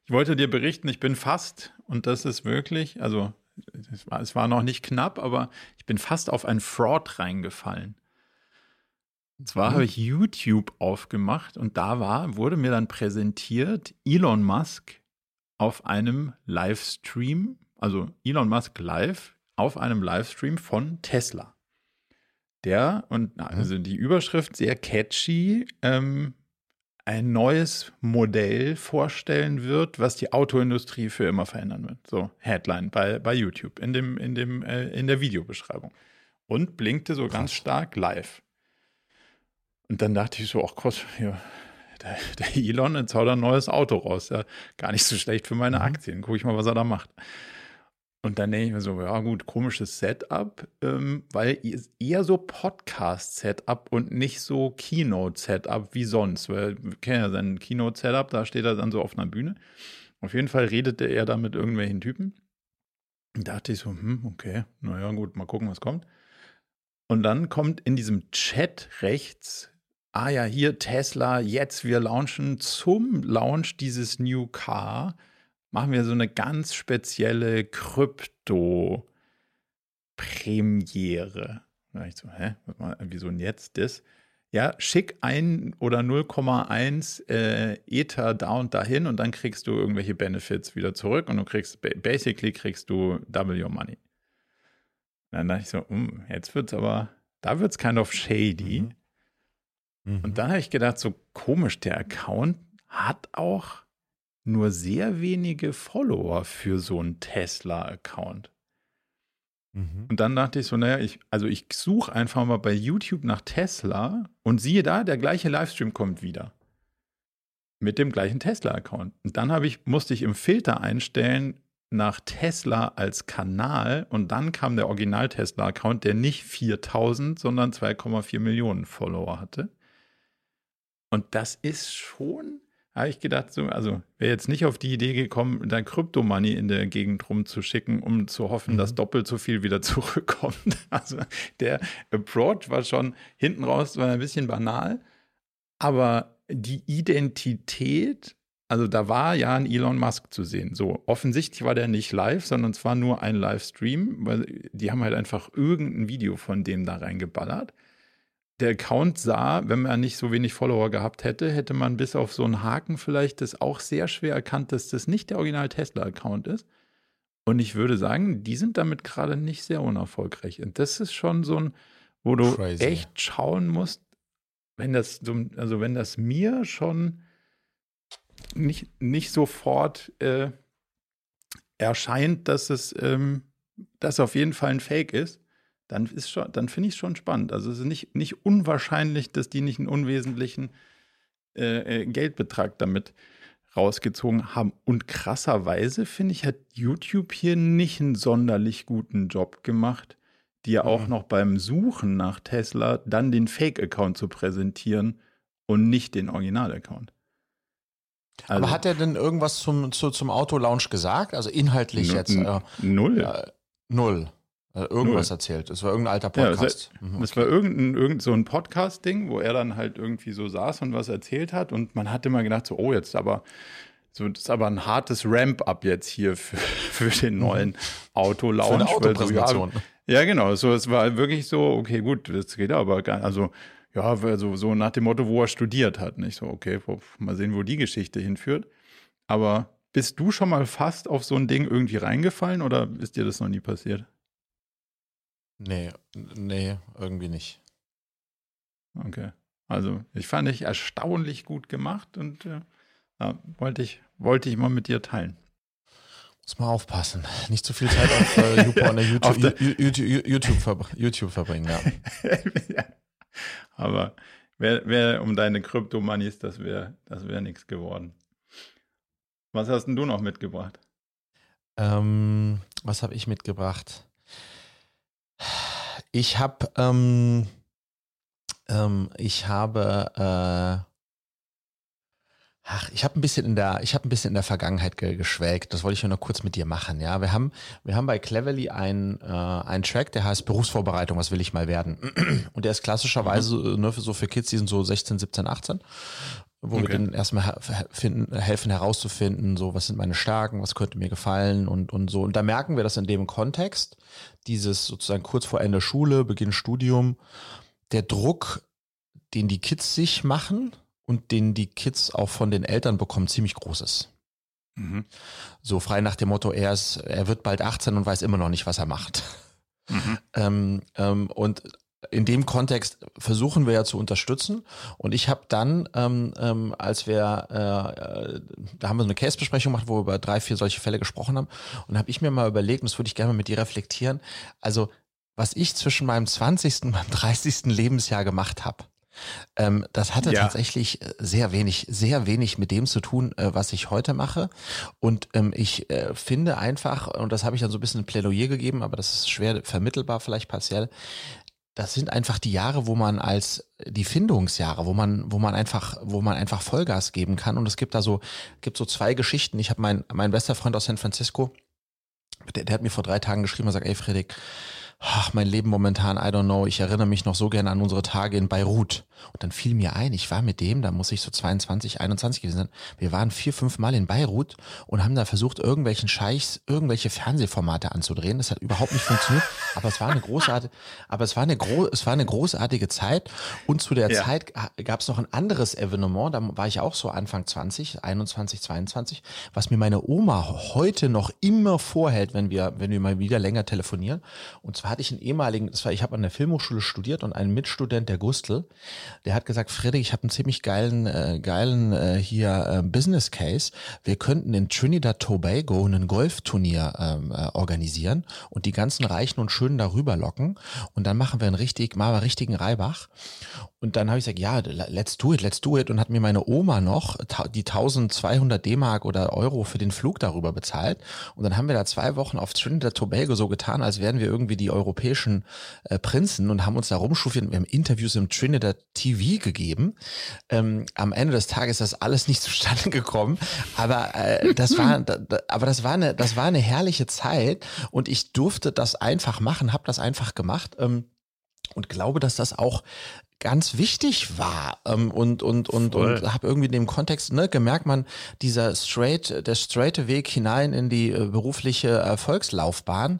Ich wollte dir berichten, ich bin fast, und das ist wirklich, also es war, es war noch nicht knapp, aber ich bin fast auf ein Fraud reingefallen. Und zwar mhm. habe ich YouTube aufgemacht und da war, wurde mir dann präsentiert Elon Musk auf einem Livestream, also Elon Musk live auf einem Livestream von Tesla. Der, und mhm. also die Überschrift sehr catchy, ähm, ein neues Modell vorstellen wird, was die Autoindustrie für immer verändern wird. So, Headline bei, bei YouTube in, dem, in, dem, äh, in der Videobeschreibung. Und blinkte so ganz stark live. Und dann dachte ich so, ach Gott, ja, der, der Elon, jetzt haut ein neues Auto raus. Ja, gar nicht so schlecht für meine mhm. Aktien. Guck ich mal, was er da macht. Und dann denke ich mir so, ja gut, komisches Setup, ähm, weil eher so Podcast-Setup und nicht so Keynote-Setup wie sonst. Weil wir kennen ja sein Keynote-Setup, da steht er dann so auf einer Bühne. Auf jeden Fall redete er da mit irgendwelchen Typen. Und dachte ich so, hm, okay, naja gut, mal gucken, was kommt. Und dann kommt in diesem Chat rechts, ah ja, hier Tesla, jetzt wir launchen zum Launch dieses New Car machen wir so eine ganz spezielle Krypto-Premiere. Da ich so, hä, wieso denn jetzt das? ja, schick ein oder 0,1 äh, Ether da und dahin und dann kriegst du irgendwelche Benefits wieder zurück und du kriegst, basically kriegst du double your money. Und dann dachte ich so, um, jetzt wird's aber, da wird's kind of shady. Mhm. Mhm. Und dann habe ich gedacht, so komisch, der Account hat auch nur sehr wenige Follower für so einen Tesla-Account. Mhm. Und dann dachte ich so, naja, ich, also ich suche einfach mal bei YouTube nach Tesla und siehe da, der gleiche Livestream kommt wieder. Mit dem gleichen Tesla-Account. Und dann ich, musste ich im Filter einstellen nach Tesla als Kanal und dann kam der Original-Tesla-Account, der nicht 4000, sondern 2,4 Millionen Follower hatte. Und das ist schon habe ich gedacht, so, also wäre jetzt nicht auf die Idee gekommen, da Kryptomoney in der Gegend rumzuschicken, um zu hoffen, mhm. dass doppelt so viel wieder zurückkommt. Also der Approach war schon hinten raus war ein bisschen banal, aber die Identität, also da war ja ein Elon Musk zu sehen. So offensichtlich war der nicht live, sondern es war nur ein Livestream, weil die haben halt einfach irgendein Video von dem da reingeballert der Account sah, wenn man nicht so wenig Follower gehabt hätte, hätte man bis auf so einen Haken vielleicht das auch sehr schwer erkannt, dass das nicht der Original Tesla-Account ist. Und ich würde sagen, die sind damit gerade nicht sehr unerfolgreich. Und das ist schon so ein, wo du Crazy. echt schauen musst, wenn das, also wenn das mir schon nicht, nicht sofort äh, erscheint, dass es ähm, das auf jeden Fall ein Fake ist, dann ist schon, dann finde ich es schon spannend. Also es ist nicht, nicht unwahrscheinlich, dass die nicht einen unwesentlichen äh, äh, Geldbetrag damit rausgezogen haben. Und krasserweise, finde ich, hat YouTube hier nicht einen sonderlich guten Job gemacht, dir auch mhm. noch beim Suchen nach Tesla dann den Fake-Account zu präsentieren und nicht den Original-Account. Also, Aber hat er denn irgendwas zum, zu, zum Auto-Lounge gesagt? Also inhaltlich jetzt? Äh, null. Äh, null. Äh, irgendwas Null. erzählt. Es war irgendein alter Podcast. Ja, mhm, es war irgendein, irgendein so ein Podcast-Ding, wo er dann halt irgendwie so saß und was erzählt hat. Und man hat immer gedacht, so, oh, jetzt aber, so, das ist aber ein hartes Ramp-up jetzt hier für, für den mhm. neuen Auto-Lounge. So, ja, ja, genau. So, es war wirklich so, okay, gut, das geht aber gar Also, ja, also so nach dem Motto, wo er studiert hat. Nicht so, okay, mal sehen, wo die Geschichte hinführt. Aber bist du schon mal fast auf so ein Ding irgendwie reingefallen oder ist dir das noch nie passiert? Nee, nee, irgendwie nicht. Okay. Also, ich fand dich erstaunlich gut gemacht und äh, wollte, ich, wollte ich mal mit dir teilen. Muss mal aufpassen. Nicht zu viel Zeit auf äh, YouTube, auf YouTube, YouTube, verbr YouTube, verbringen, ja. ja. Aber wär, wär um deine Kryptomoneys, das wäre das wär nichts geworden. Was hast denn du noch mitgebracht? Ähm, was habe ich mitgebracht? Ich habe, ähm, ähm, ich habe, äh, ach, ich habe ein bisschen in der, ich habe ein bisschen in der Vergangenheit ge geschwelgt. Das wollte ich nur noch kurz mit dir machen. Ja, wir haben, wir haben bei Cleverly einen, äh, einen Track, der heißt Berufsvorbereitung. Was will ich mal werden? Und der ist klassischerweise mhm. ne, für so für Kids, die sind so 16, 17, 18 wo okay. wir dann erstmal finden, helfen herauszufinden, so was sind meine Stärken, was könnte mir gefallen und, und so. Und da merken wir, dass in dem Kontext, dieses sozusagen kurz vor Ende Schule, Beginn Studium, der Druck, den die Kids sich machen und den die Kids auch von den Eltern bekommen, ziemlich groß ist. Mhm. So frei nach dem Motto, er, ist, er wird bald 18 und weiß immer noch nicht, was er macht. Mhm. Ähm, ähm, und in dem Kontext versuchen wir ja zu unterstützen. Und ich habe dann, ähm, ähm, als wir, äh, äh, da haben wir so eine Case-Besprechung gemacht, wo wir über drei, vier solche Fälle gesprochen haben. Und habe ich mir mal überlegt, und das würde ich gerne mal mit dir reflektieren, also was ich zwischen meinem 20. und meinem 30. Lebensjahr gemacht habe. Ähm, das hatte ja. tatsächlich äh, sehr wenig, sehr wenig mit dem zu tun, äh, was ich heute mache. Und ähm, ich äh, finde einfach, und das habe ich dann so ein bisschen ein Plädoyer gegeben, aber das ist schwer vermittelbar, vielleicht partiell, das sind einfach die Jahre, wo man als die Findungsjahre, wo man, wo man einfach, wo man einfach Vollgas geben kann. Und es gibt da so, gibt so zwei Geschichten. Ich habe mein, mein bester Freund aus San Francisco, der, der hat mir vor drei Tagen geschrieben und sagt, ey Fredrik, ach, mein Leben momentan, I don't know, ich erinnere mich noch so gerne an unsere Tage in Beirut. Und dann fiel mir ein, ich war mit dem, da muss ich so 22, 21 gewesen sein, wir waren vier, fünf Mal in Beirut und haben da versucht, irgendwelchen Scheichs, irgendwelche Fernsehformate anzudrehen. Das hat überhaupt nicht funktioniert, aber es war eine großartige, aber es war eine, gro es war eine großartige Zeit. Und zu der ja. Zeit gab es noch ein anderes Evenement, da war ich auch so Anfang 20, 21, 22, was mir meine Oma heute noch immer vorhält, wenn wir, wenn wir mal wieder länger telefonieren. Und zwar hatte ich einen ehemaligen, das war, ich habe an der Filmhochschule studiert und einen Mitstudent, der Gustl, der hat gesagt, Friedrich, ich habe einen ziemlich geilen, äh, geilen äh, hier äh, Business Case. Wir könnten in Trinidad Tobago ein Golfturnier ähm, äh, organisieren und die ganzen Reichen und Schönen darüber locken. Und dann machen wir einen richtig, machen wir richtigen Reibach. Und dann habe ich gesagt, ja, let's do it, let's do it. Und hat mir meine Oma noch die 1200 D-Mark oder Euro für den Flug darüber bezahlt. Und dann haben wir da zwei Wochen auf Trinidad Tobago so getan, als wären wir irgendwie die europäischen äh, Prinzen und haben uns da rumstufiert. Wir haben Interviews im Trinidad TV gegeben. Ähm, am Ende des Tages ist das alles nicht zustande gekommen. Aber äh, das war, da, aber das war eine, das war eine herrliche Zeit. Und ich durfte das einfach machen, habe das einfach gemacht. Ähm, und glaube, dass das auch ganz wichtig war ähm, und und und Voll. und habe irgendwie in dem Kontext ne, gemerkt, man dieser straight der straighte Weg hinein in die äh, berufliche Erfolgslaufbahn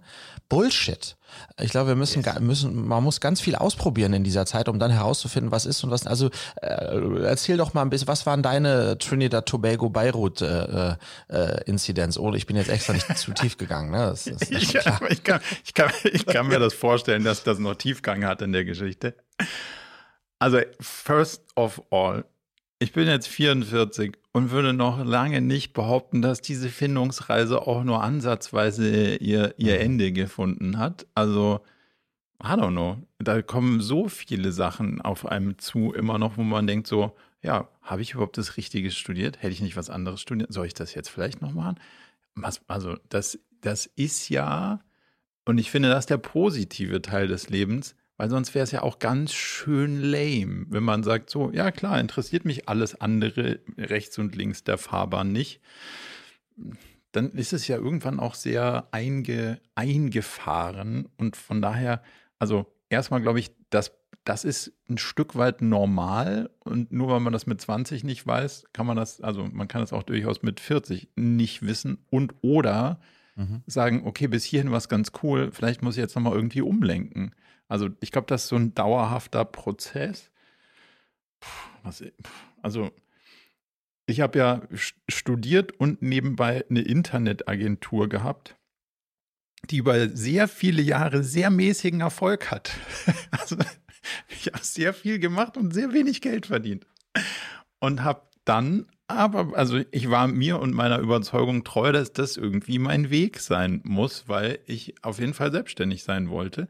Bullshit. Ich glaube, wir müssen yes. müssen man muss ganz viel ausprobieren in dieser Zeit, um dann herauszufinden, was ist und was. Also äh, erzähl doch mal ein bisschen, was waren deine Trinidad Tobago Beirut äh, äh, Inzidenz? Oder ich bin jetzt extra nicht zu tief gegangen. Ne? Das, das ich, ich, kann, ich, kann, ich kann mir das vorstellen, dass das noch Tiefgang hat in der Geschichte. Also, first of all, ich bin jetzt 44 und würde noch lange nicht behaupten, dass diese Findungsreise auch nur ansatzweise ihr, ihr mhm. Ende gefunden hat. Also, I don't know. Da kommen so viele Sachen auf einem zu, immer noch, wo man denkt so, ja, habe ich überhaupt das Richtige studiert? Hätte ich nicht was anderes studiert? Soll ich das jetzt vielleicht noch machen? Was, also, das, das ist ja, und ich finde, das ist der positive Teil des Lebens, weil sonst wäre es ja auch ganz schön lame, wenn man sagt, so, ja klar, interessiert mich alles andere rechts und links der Fahrbahn nicht. Dann ist es ja irgendwann auch sehr einge, eingefahren. Und von daher, also erstmal glaube ich, dass das ist ein Stück weit normal und nur weil man das mit 20 nicht weiß, kann man das, also man kann das auch durchaus mit 40 nicht wissen und oder mhm. sagen, okay, bis hierhin war es ganz cool, vielleicht muss ich jetzt nochmal irgendwie umlenken. Also ich glaube, das ist so ein dauerhafter Prozess. Also ich habe ja studiert und nebenbei eine Internetagentur gehabt, die über sehr viele Jahre sehr mäßigen Erfolg hat. Also ich habe sehr viel gemacht und sehr wenig Geld verdient. Und habe dann aber, also ich war mir und meiner Überzeugung treu, dass das irgendwie mein Weg sein muss, weil ich auf jeden Fall selbstständig sein wollte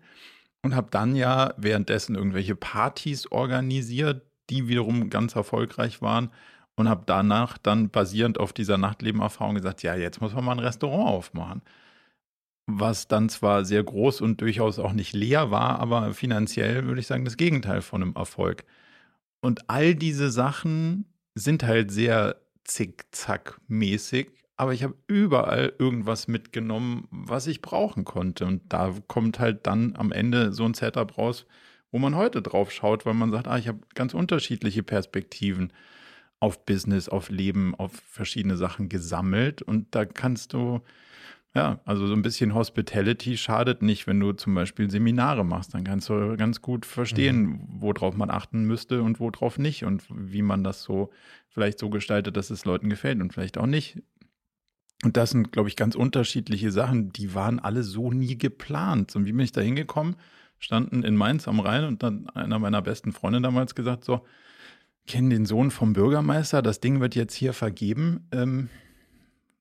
und habe dann ja währenddessen irgendwelche Partys organisiert, die wiederum ganz erfolgreich waren und habe danach dann basierend auf dieser Nachtlebenerfahrung gesagt, ja, jetzt muss man mal ein Restaurant aufmachen. Was dann zwar sehr groß und durchaus auch nicht leer war, aber finanziell würde ich sagen das Gegenteil von einem Erfolg. Und all diese Sachen sind halt sehr zickzack-mäßig aber ich habe überall irgendwas mitgenommen, was ich brauchen konnte. Und da kommt halt dann am Ende so ein Setup raus, wo man heute drauf schaut, weil man sagt, ah, ich habe ganz unterschiedliche Perspektiven auf Business, auf Leben, auf verschiedene Sachen gesammelt. Und da kannst du, ja, also so ein bisschen Hospitality schadet nicht, wenn du zum Beispiel Seminare machst. Dann kannst du ganz gut verstehen, mhm. worauf man achten müsste und worauf nicht und wie man das so vielleicht so gestaltet, dass es Leuten gefällt und vielleicht auch nicht. Und das sind, glaube ich, ganz unterschiedliche Sachen, die waren alle so nie geplant. Und wie bin ich da hingekommen? Standen in Mainz am Rhein und dann einer meiner besten Freunde damals gesagt: So, kennen den Sohn vom Bürgermeister, das Ding wird jetzt hier vergeben. Ähm,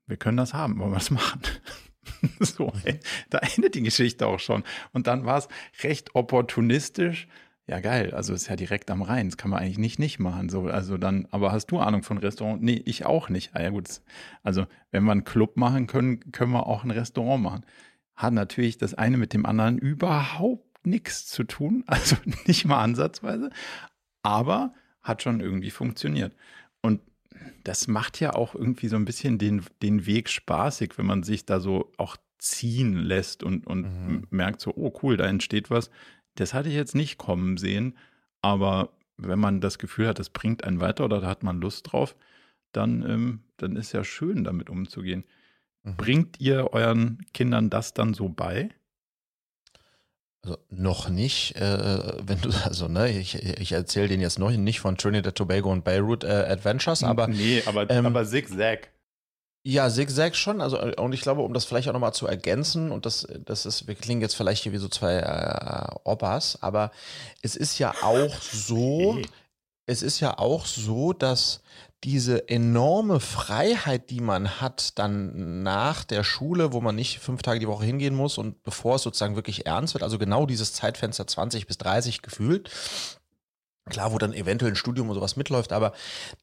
wir können das haben, wollen wir das machen? so, ey, da endet die Geschichte auch schon. Und dann war es recht opportunistisch ja, geil. Also ist ja direkt am Rhein. Das kann man eigentlich nicht nicht machen. So, also dann, aber hast du Ahnung von Restaurant? Nee, ich auch nicht. Ah ja, gut. Also, wenn wir einen Club machen können, können wir auch ein Restaurant machen. Hat natürlich das eine mit dem anderen überhaupt nichts zu tun. Also nicht mal ansatzweise. Aber hat schon irgendwie funktioniert. Und das macht ja auch irgendwie so ein bisschen den, den Weg spaßig, wenn man sich da so auch ziehen lässt und, und mhm. merkt so, oh cool, da entsteht was. Das hatte ich jetzt nicht kommen sehen, aber wenn man das Gefühl hat, das bringt einen weiter oder da hat man Lust drauf, dann, ähm, dann ist ja schön, damit umzugehen. Mhm. Bringt ihr euren Kindern das dann so bei? Also noch nicht, äh, wenn du, also ne, ich, ich erzähle den jetzt noch nicht von Trinidad Tobago und Beirut äh, Adventures, aber. Nee, aber, ähm, aber Zigzag. Ja, Zigzag schon. Also, äh, und ich glaube, um das vielleicht auch nochmal zu ergänzen, und das, das ist, wir klingen jetzt vielleicht hier wie so zwei äh, Opas, aber es ist ja auch so, es ist ja auch so, dass diese enorme Freiheit, die man hat, dann nach der Schule, wo man nicht fünf Tage die Woche hingehen muss und bevor es sozusagen wirklich ernst wird, also genau dieses Zeitfenster 20 bis 30 gefühlt, Klar, wo dann eventuell ein Studium oder sowas mitläuft, aber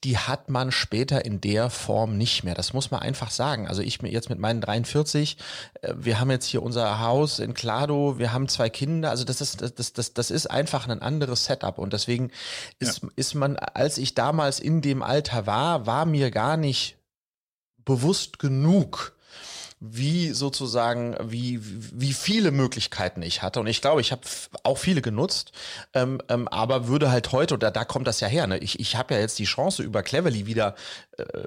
die hat man später in der Form nicht mehr. Das muss man einfach sagen. Also ich jetzt mit meinen 43, äh, wir haben jetzt hier unser Haus in Klado, wir haben zwei Kinder. Also das ist, das, das, das ist einfach ein anderes Setup. Und deswegen ist, ja. ist man, als ich damals in dem Alter war, war mir gar nicht bewusst genug, wie sozusagen, wie, wie viele Möglichkeiten ich hatte. Und ich glaube, ich habe auch viele genutzt, ähm, ähm, aber würde halt heute, oder da kommt das ja her, ne? ich, ich habe ja jetzt die Chance, über Cleverly wieder äh,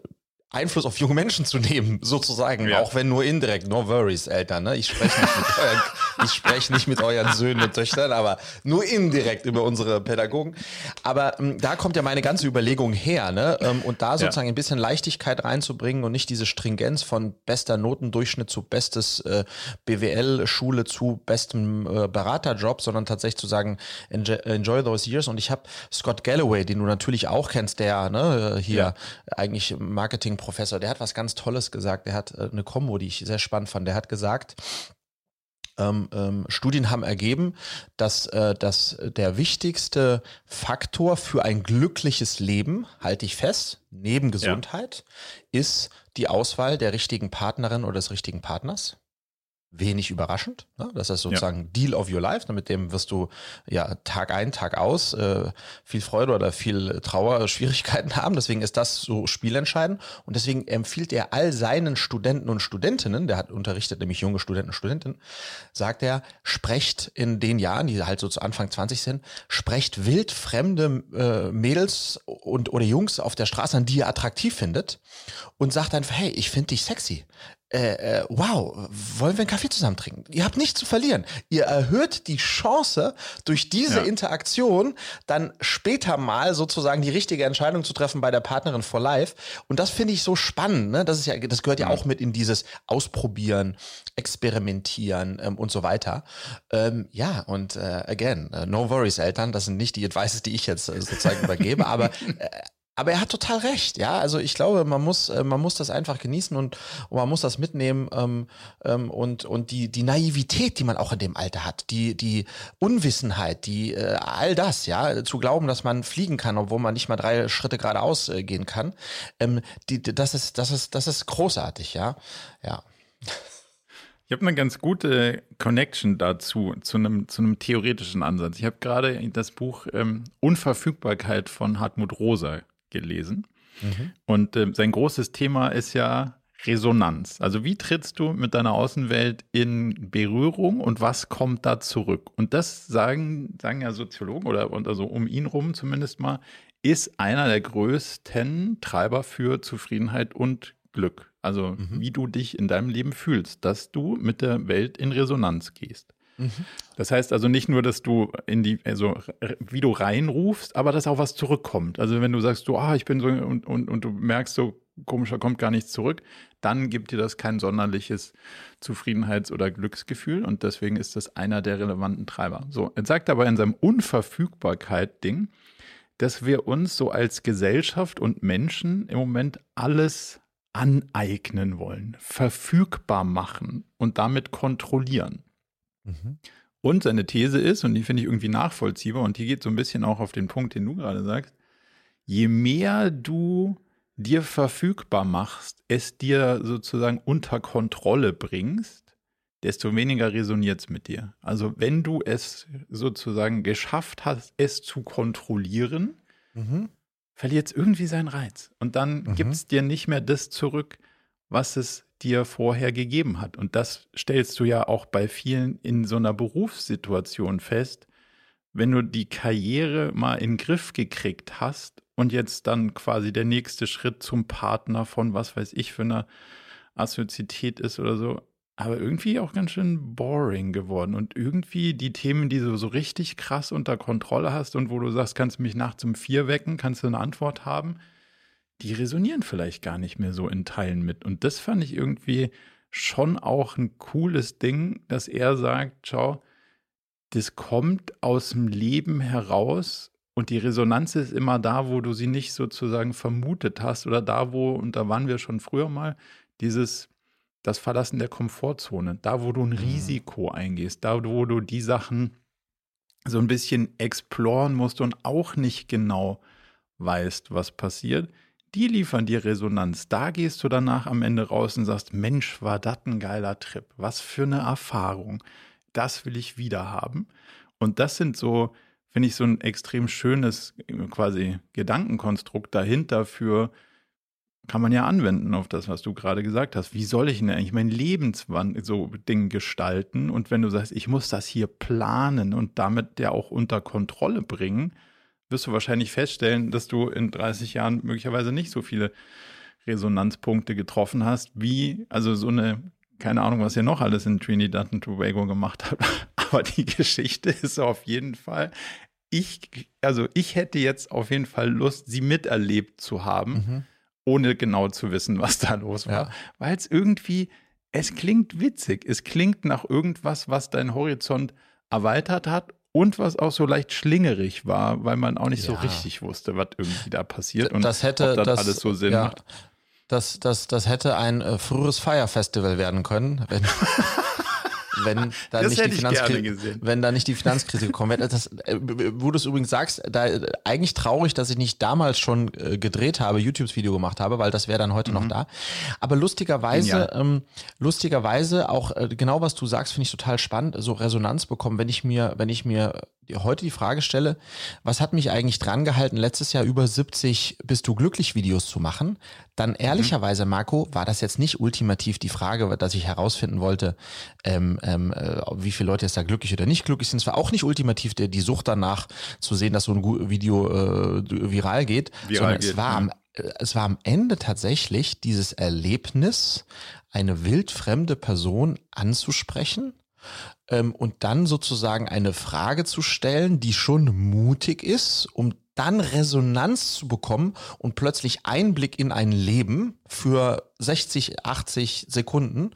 Einfluss auf junge Menschen zu nehmen, sozusagen, ja. auch wenn nur indirekt. No worries, Eltern. Ne? Ich spreche nicht, mit euren, ich spreche nicht mit euren Söhnen und Töchtern, aber nur indirekt über unsere Pädagogen. Aber ähm, da kommt ja meine ganze Überlegung her, ne? Ähm, und da sozusagen ja. ein bisschen Leichtigkeit reinzubringen und nicht diese Stringenz von bester Notendurchschnitt zu bestes äh, BWL-Schule zu bestem äh, Beraterjob, sondern tatsächlich zu sagen, enjoy, enjoy those years. Und ich habe Scott Galloway, den du natürlich auch kennst, der ne, hier ja. eigentlich Marketing Professor, der hat was ganz Tolles gesagt. Der hat äh, eine Kombo, die ich sehr spannend fand. Der hat gesagt, ähm, ähm, Studien haben ergeben, dass, äh, dass der wichtigste Faktor für ein glückliches Leben, halte ich fest, neben Gesundheit, ja. ist die Auswahl der richtigen Partnerin oder des richtigen Partners wenig überraschend. Ne? Das ist sozusagen ja. Deal of your life. Mit dem wirst du ja Tag ein, Tag aus äh, viel Freude oder viel Trauer, Schwierigkeiten haben. Deswegen ist das so spielentscheidend. Und deswegen empfiehlt er all seinen Studenten und Studentinnen, der hat unterrichtet nämlich junge Studenten und Studentinnen, sagt er, sprecht in den Jahren, die halt so zu Anfang 20 sind, sprecht wild fremde äh, Mädels und oder Jungs auf der Straße an, die ihr attraktiv findet und sagt einfach, hey, ich finde dich sexy äh, äh, wow, wollen wir einen Kaffee zusammen trinken? Ihr habt nichts zu verlieren. Ihr erhöht die Chance, durch diese ja. Interaktion dann später mal sozusagen die richtige Entscheidung zu treffen bei der Partnerin for Life. Und das finde ich so spannend. Ne? Das ist ja, das gehört ja auch mit in dieses Ausprobieren, Experimentieren ähm, und so weiter. Ähm, ja, und äh, again, uh, no worries, Eltern. Das sind nicht die Advices, die ich jetzt äh, sozusagen übergebe, aber äh, aber er hat total recht, ja. Also ich glaube, man muss, äh, man muss das einfach genießen und, und man muss das mitnehmen ähm, ähm, und und die die Naivität, die man auch in dem Alter hat, die die Unwissenheit, die äh, all das, ja, zu glauben, dass man fliegen kann, obwohl man nicht mal drei Schritte geradeaus äh, gehen kann, ähm, die, das ist das ist das ist großartig, ja, ja. Ich habe eine ganz gute Connection dazu, zu einem, zu einem theoretischen Ansatz. Ich habe gerade das Buch ähm, Unverfügbarkeit von Hartmut Rosa gelesen. Mhm. Und äh, sein großes Thema ist ja Resonanz. Also wie trittst du mit deiner Außenwelt in Berührung und was kommt da zurück? Und das sagen, sagen ja Soziologen oder also um ihn rum zumindest mal, ist einer der größten Treiber für Zufriedenheit und Glück. Also mhm. wie du dich in deinem Leben fühlst, dass du mit der Welt in Resonanz gehst. Das heißt also nicht nur, dass du in die, also wie du reinrufst, aber dass auch was zurückkommt. Also wenn du sagst, du, ah, ich bin so und, und, und du merkst so, komischer kommt gar nichts zurück, dann gibt dir das kein sonderliches Zufriedenheits- oder Glücksgefühl und deswegen ist das einer der relevanten Treiber. So, er sagt aber in seinem Unverfügbarkeit-Ding, dass wir uns so als Gesellschaft und Menschen im Moment alles aneignen wollen, verfügbar machen und damit kontrollieren. Mhm. Und seine These ist, und die finde ich irgendwie nachvollziehbar, und die geht so ein bisschen auch auf den Punkt, den du gerade sagst, je mehr du dir verfügbar machst, es dir sozusagen unter Kontrolle bringst, desto weniger resoniert es mit dir. Also wenn du es sozusagen geschafft hast, es zu kontrollieren, mhm. verliert es irgendwie seinen Reiz. Und dann Mhm. gibt es dir nicht mehr das zurück, was es dir vorher gegeben hat. Und das stellst du ja auch bei vielen in so einer Berufssituation fest, wenn du die Karriere mal in den Griff gekriegt hast und jetzt dann quasi der nächste Schritt zum Partner von was weiß ich für einer Assoziität ist oder so, aber irgendwie auch ganz schön boring geworden. Und irgendwie die Themen, die du so richtig krass unter Kontrolle hast und wo du sagst, kannst du mich nachts um vier wecken, kannst du eine Antwort haben, die resonieren vielleicht gar nicht mehr so in Teilen mit. Und das fand ich irgendwie schon auch ein cooles Ding, dass er sagt, schau, das kommt aus dem Leben heraus und die Resonanz ist immer da, wo du sie nicht sozusagen vermutet hast oder da, wo, und da waren wir schon früher mal, dieses, das Verlassen der Komfortzone, da, wo du ein Risiko eingehst, da, wo du die Sachen so ein bisschen exploren musst und auch nicht genau weißt, was passiert, die liefern dir Resonanz. Da gehst du danach am Ende raus und sagst, Mensch, war das ein geiler Trip. Was für eine Erfahrung. Das will ich wieder haben. Und das sind so, finde ich, so ein extrem schönes quasi Gedankenkonstrukt dahinter für, kann man ja anwenden auf das, was du gerade gesagt hast. Wie soll ich denn eigentlich mein Lebenswandel so Ding gestalten? Und wenn du sagst, ich muss das hier planen und damit ja auch unter Kontrolle bringen, wirst du wahrscheinlich feststellen, dass du in 30 Jahren möglicherweise nicht so viele Resonanzpunkte getroffen hast, wie, also so eine, keine Ahnung, was ihr noch alles in Trinidad und Tobago gemacht habt, aber die Geschichte ist auf jeden Fall, ich, also ich hätte jetzt auf jeden Fall Lust, sie miterlebt zu haben, Mhm. ohne genau zu wissen, was da los war, Ja. weil es irgendwie, es klingt witzig, es klingt nach irgendwas, was deinen Horizont erweitert hat und was auch so leicht schlingerig war, weil man auch nicht so Ja. richtig wusste, was irgendwie da passiert und das hätte ob das, das, alles so Sinn ja, macht. Das, das, das hätte ein äh, früheres Fire Festival werden können, wenn, wenn da nicht die Finanzkrise, wenn da nicht die Finanzkrise gekommen wäre. Das, äh, wo du es übrigens sagst, da äh, eigentlich traurig, dass ich nicht damals schon äh, gedreht habe, YouTubes-Video gemacht habe, weil das wäre dann heute noch da. Aber lustigerweise, Mhm. Ähm, lustigerweise auch äh, genau was du sagst, finde ich total spannend, so Resonanz bekommen, wenn ich mir, wenn ich mir heute die Frage stelle, was hat mich eigentlich dran gehalten, letztes Jahr über 70 Bist du glücklich Videos zu machen? Dann ehrlicherweise, Marco, war das jetzt nicht ultimativ die Frage, dass ich herausfinden wollte, ähm, ähm, äh, wie viele Leute jetzt da glücklich oder nicht glücklich sind. Es war auch nicht ultimativ der, die Sucht danach zu sehen, dass so ein Video äh, viral geht, Viral sondern geht, es war ja. am äh, es war am Ende tatsächlich dieses Erlebnis, eine wildfremde Person anzusprechen ähm, und dann sozusagen eine Frage zu stellen, die schon mutig ist, um dann Resonanz zu bekommen und plötzlich Einblick in ein Leben für 60, 80 Sekunden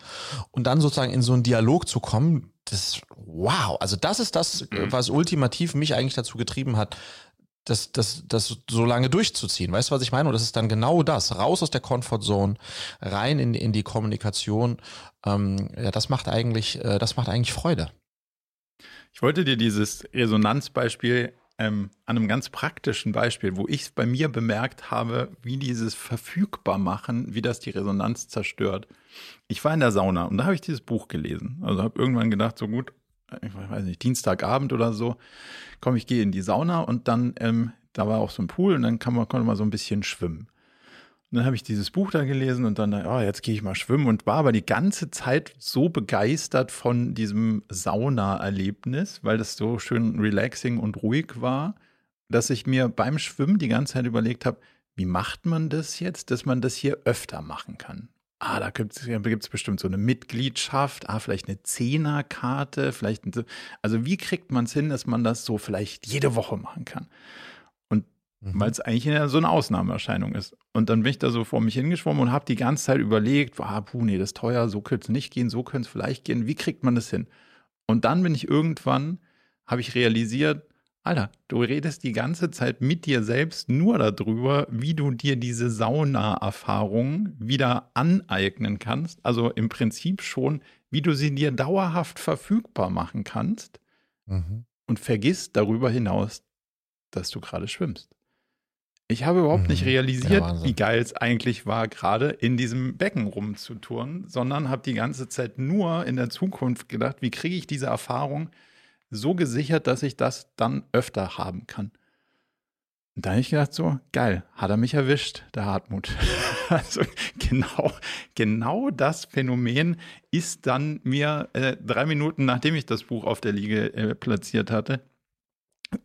und dann sozusagen in so einen Dialog zu kommen, das, wow, also das ist das, Mhm. was ultimativ mich eigentlich dazu getrieben hat, das, das, das so lange durchzuziehen. Weißt du, was ich meine? Und das ist dann genau das. Raus aus der Comfortzone, rein in, in die Kommunikation. Ähm, ja, das macht eigentlich, äh, das macht eigentlich Freude. Ich wollte dir dieses Resonanzbeispiel ähm, an einem ganz praktischen Beispiel, wo ich es bei mir bemerkt habe, wie dieses Verfügbarmachen, wie das die Resonanz zerstört. Ich war in der Sauna und da habe ich dieses Buch gelesen. Also habe irgendwann gedacht, so gut, ich weiß nicht, Dienstagabend oder so, komm, ich gehe in die Sauna und dann, ähm, da war auch so ein Pool und dann kann man, konnte man so ein bisschen schwimmen. Und dann habe ich dieses Buch da gelesen und dann, oh, jetzt gehe ich mal schwimmen und war aber die ganze Zeit so begeistert von diesem Sauna-Erlebnis, weil das so schön relaxing und ruhig war, dass ich mir beim Schwimmen die ganze Zeit überlegt habe, wie macht man das jetzt, dass man das hier öfter machen kann? Ah, da gibt es bestimmt so eine Mitgliedschaft, ah, vielleicht eine Zehnerkarte, vielleicht, ein, also wie kriegt man es hin, dass man das so vielleicht jede Woche machen kann? Mhm. weil es eigentlich so eine Ausnahmeerscheinung ist. Und dann bin ich da so vor mich hingeschwommen und habe die ganze Zeit überlegt, ah, puh, nee, das ist teuer, so könnte es nicht gehen, so könnte es vielleicht gehen, wie kriegt man das hin? Und dann bin ich irgendwann, habe ich realisiert, Alter, du redest die ganze Zeit mit dir selbst nur darüber, wie du dir diese Sauna-Erfahrung wieder aneignen kannst. Also im Prinzip schon, wie du sie dir dauerhaft verfügbar machen kannst Mhm. und vergisst darüber hinaus, dass du gerade schwimmst. Ich habe überhaupt nicht Mhm. realisiert, Ja, wie geil es eigentlich war, gerade in diesem Becken rumzuturnen, sondern habe die ganze Zeit nur in der Zukunft gedacht, wie kriege ich diese Erfahrung so gesichert, dass ich das dann öfter haben kann. Und da habe ich gedacht, so, geil, hat er mich erwischt, der Hartmut. also genau, genau das Phänomen ist dann mir äh, drei Minuten, nachdem ich das Buch auf der Liege äh, platziert hatte,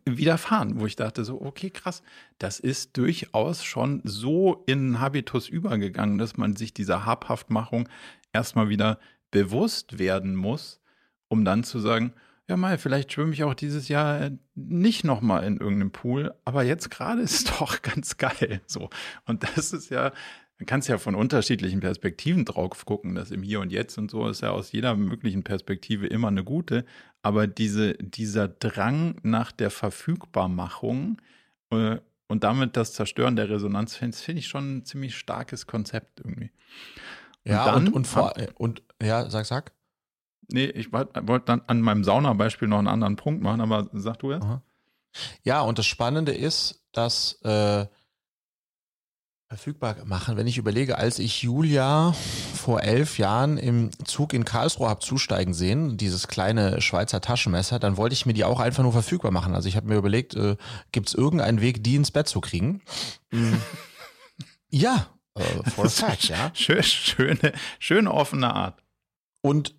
widerfahren, wo ich dachte so, okay, krass, das ist durchaus schon so in Habitus übergegangen, dass man sich dieser Habhaftmachung erstmal wieder bewusst werden muss, um dann zu sagen, ja mal, vielleicht schwimme ich auch dieses Jahr äh, nicht nochmal in irgendeinem Pool, aber jetzt gerade ist doch ganz geil. So. Und das ist ja, man kann es ja von unterschiedlichen Perspektiven drauf gucken. Das im Hier und Jetzt und so ist ja aus jeder möglichen Perspektive immer eine gute. Aber diese, dieser Drang nach der Verfügbarmachung äh, und damit das Zerstören der Resonanz, finde ich schon ein ziemlich starkes Konzept irgendwie. Und ja, dann, und, und, vor, und ja, sag, sag. Nee, ich wollte dann an meinem Sauna-Beispiel noch einen anderen Punkt machen, aber sag du jetzt. Ja, und das Spannende ist, dass äh, verfügbar machen, wenn ich überlege, als ich Julia vor elf Jahren im Zug in Karlsruhe habe zusteigen sehen, dieses kleine Schweizer Taschenmesser, dann wollte ich mir die auch einfach nur verfügbar machen. Also ich habe mir überlegt, äh, gibt es irgendeinen Weg, die ins Bett zu kriegen? Mhm. ja, äh, for fact, ja. Schön, schöne, schöne offene Art. Und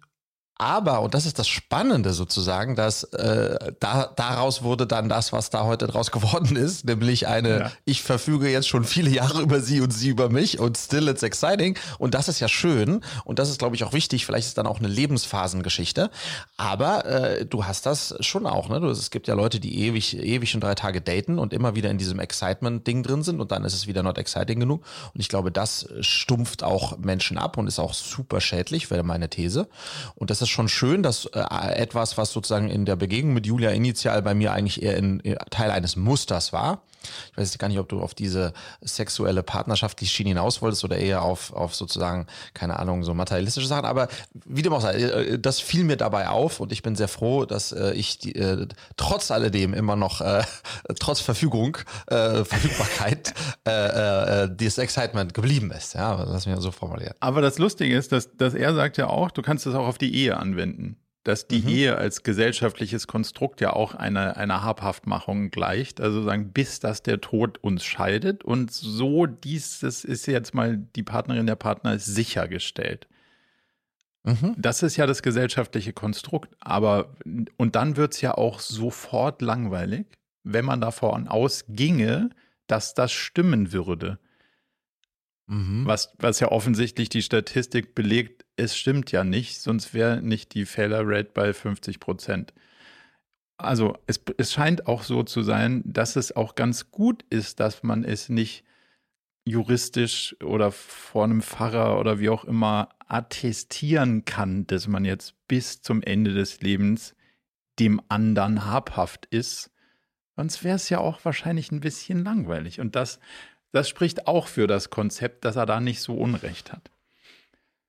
aber, und das ist das Spannende sozusagen, dass äh, da, daraus wurde dann das, was da heute draus geworden ist, nämlich eine, ja. ich verfüge jetzt schon viele Jahre über sie und sie über mich und still it's exciting. Und das ist ja schön und das ist, glaube ich, auch wichtig. Vielleicht ist dann auch eine Lebensphasengeschichte. Aber äh, du hast das schon auch, ne? Du, es gibt ja Leute, die ewig, ewig und drei Tage daten und immer wieder in diesem Excitement-Ding drin sind und dann ist es wieder not exciting genug. Und ich glaube, das stumpft auch Menschen ab und ist auch super schädlich, wäre meine These. Und das ist es schon schön, dass äh, etwas, was sozusagen in der Begegnung mit Julia initial bei mir eigentlich eher in, in Teil eines Musters war, ich weiß gar nicht, ob du auf diese sexuelle partnerschaftliche Schiene hinaus wolltest oder eher auf, auf sozusagen, keine Ahnung, so materialistische Sachen. Aber wie dem auch sei, äh, das fiel mir dabei auf und ich bin sehr froh, dass äh, ich die, äh, trotz alledem immer noch, äh, trotz Verfügung, äh, Verfügbarkeit, äh, äh, dieses Excitement geblieben ist. Ja, lass mich so formulieren. Aber das Lustige ist, dass, dass er sagt ja auch, du kannst das auch auf die Ehe anwenden dass die mhm. Ehe als gesellschaftliches Konstrukt ja auch einer eine Habhaftmachung gleicht, also sagen, bis dass der Tod uns scheidet und so dieses ist jetzt mal die Partnerin der Partner ist sichergestellt. Mhm. Das ist ja das gesellschaftliche Konstrukt, aber und dann wird es ja auch sofort langweilig, wenn man davon ausginge, dass das stimmen würde. Mhm. Was, was ja offensichtlich die Statistik belegt, es stimmt ja nicht, sonst wäre nicht die Failure Rate bei 50 Prozent. Also es, es scheint auch so zu sein, dass es auch ganz gut ist, dass man es nicht juristisch oder vor einem Pfarrer oder wie auch immer attestieren kann, dass man jetzt bis zum Ende des Lebens dem anderen habhaft ist. Sonst wäre es ja auch wahrscheinlich ein bisschen langweilig. Und das das spricht auch für das Konzept, dass er da nicht so Unrecht hat.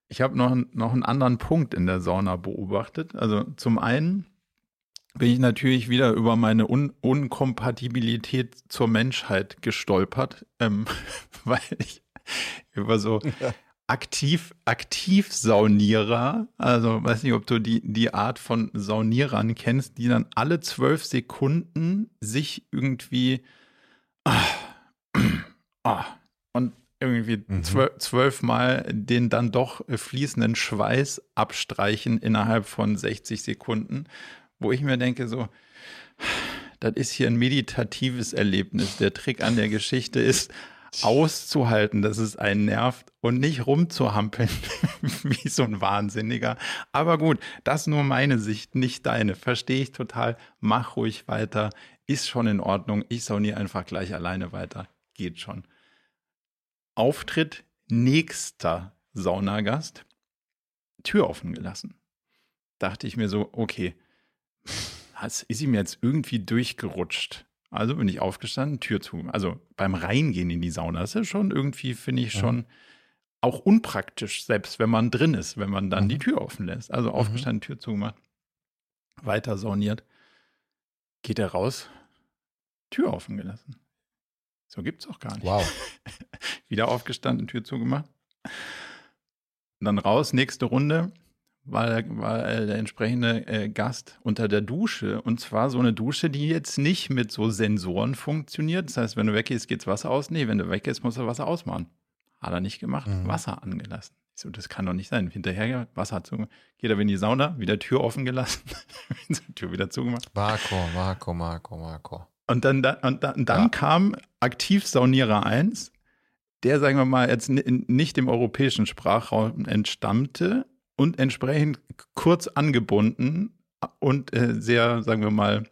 Ich habe noch, noch einen anderen Punkt in der Sauna beobachtet. Also zum einen bin ich natürlich wieder über meine Un Unkompatibilität zur Menschheit gestolpert, ähm, weil ich über so ja. aktiv, aktiv Saunierer, also weiß nicht, ob du die, die Art von Saunierern kennst, die dann alle zwölf Sekunden sich irgendwie ah, oh, und irgendwie mhm. zwölf, zwölfmal den dann doch fließenden Schweiß abstreichen innerhalb von 60 Sekunden, wo ich mir denke, so, das ist hier ein meditatives Erlebnis. Der Trick an der Geschichte ist, auszuhalten, dass es einen nervt und nicht rumzuhampeln wie so ein Wahnsinniger. Aber gut, das nur meine Sicht, nicht deine. Verstehe ich total. Mach ruhig weiter. Ist schon in Ordnung. Ich sauniere einfach gleich alleine weiter. Geht schon. Auftritt nächster Saunagast, Tür offen gelassen. Dachte ich mir so, okay, das ist ihm jetzt irgendwie durchgerutscht. Also bin ich aufgestanden, Tür zu. Also beim Reingehen in die Sauna, ist schon irgendwie, finde ich, schon auch unpraktisch, selbst wenn man drin ist, wenn man dann mhm. die Tür offen lässt. Also mhm. aufgestanden, mhm. Tür zugemacht, weiter sauniert. Geht er raus, Tür offen gelassen. So gibt es auch gar nicht. Wow. Wieder aufgestanden, Tür zugemacht. Dann raus, nächste Runde. war, war der entsprechende äh, Gast unter der Dusche. Und zwar so eine Dusche, die jetzt nicht mit so Sensoren funktioniert. Das heißt, wenn du weggehst, geht's Wasser aus. Nee, wenn du weggehst, musst du Wasser ausmachen. Hat er nicht gemacht. Mhm. Wasser angelassen. Ich so, das kann doch nicht sein. Hinterher Wasser zu. Geht er in die Sauna, wieder Tür offen gelassen, Tür wieder zugemacht. Marco, Marco, Marco, Marco. Und dann, und dann, dann ja. kam Aktivsaunierer 1, der, sagen wir mal, jetzt nicht dem europäischen Sprachraum entstammte und entsprechend kurz angebunden und äh, sehr, sagen wir mal,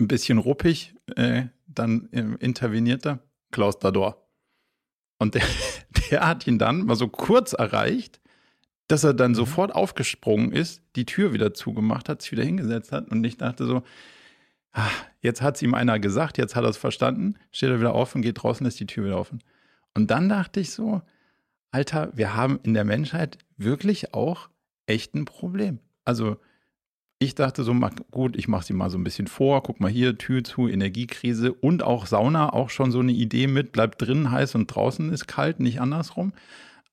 ein bisschen ruppig äh, dann äh, intervenierte Klaus Dador. Und der, der hat ihn dann mal so kurz erreicht, dass er dann mhm. sofort aufgesprungen ist, die Tür wieder zugemacht hat, sich wieder hingesetzt hat und ich dachte so, jetzt hat es ihm einer gesagt, jetzt hat er es verstanden, steht er wieder auf und geht draußen, ist die Tür wieder offen. Und dann dachte ich so, Alter, wir haben in der Menschheit wirklich auch echt ein Problem. Also ich dachte so, gut, ich mache sie mal so ein bisschen vor, guck mal hier, Tür zu, Energiekrise und auch Sauna, auch schon so eine Idee mit, bleibt drin heiß und draußen ist kalt, nicht andersrum.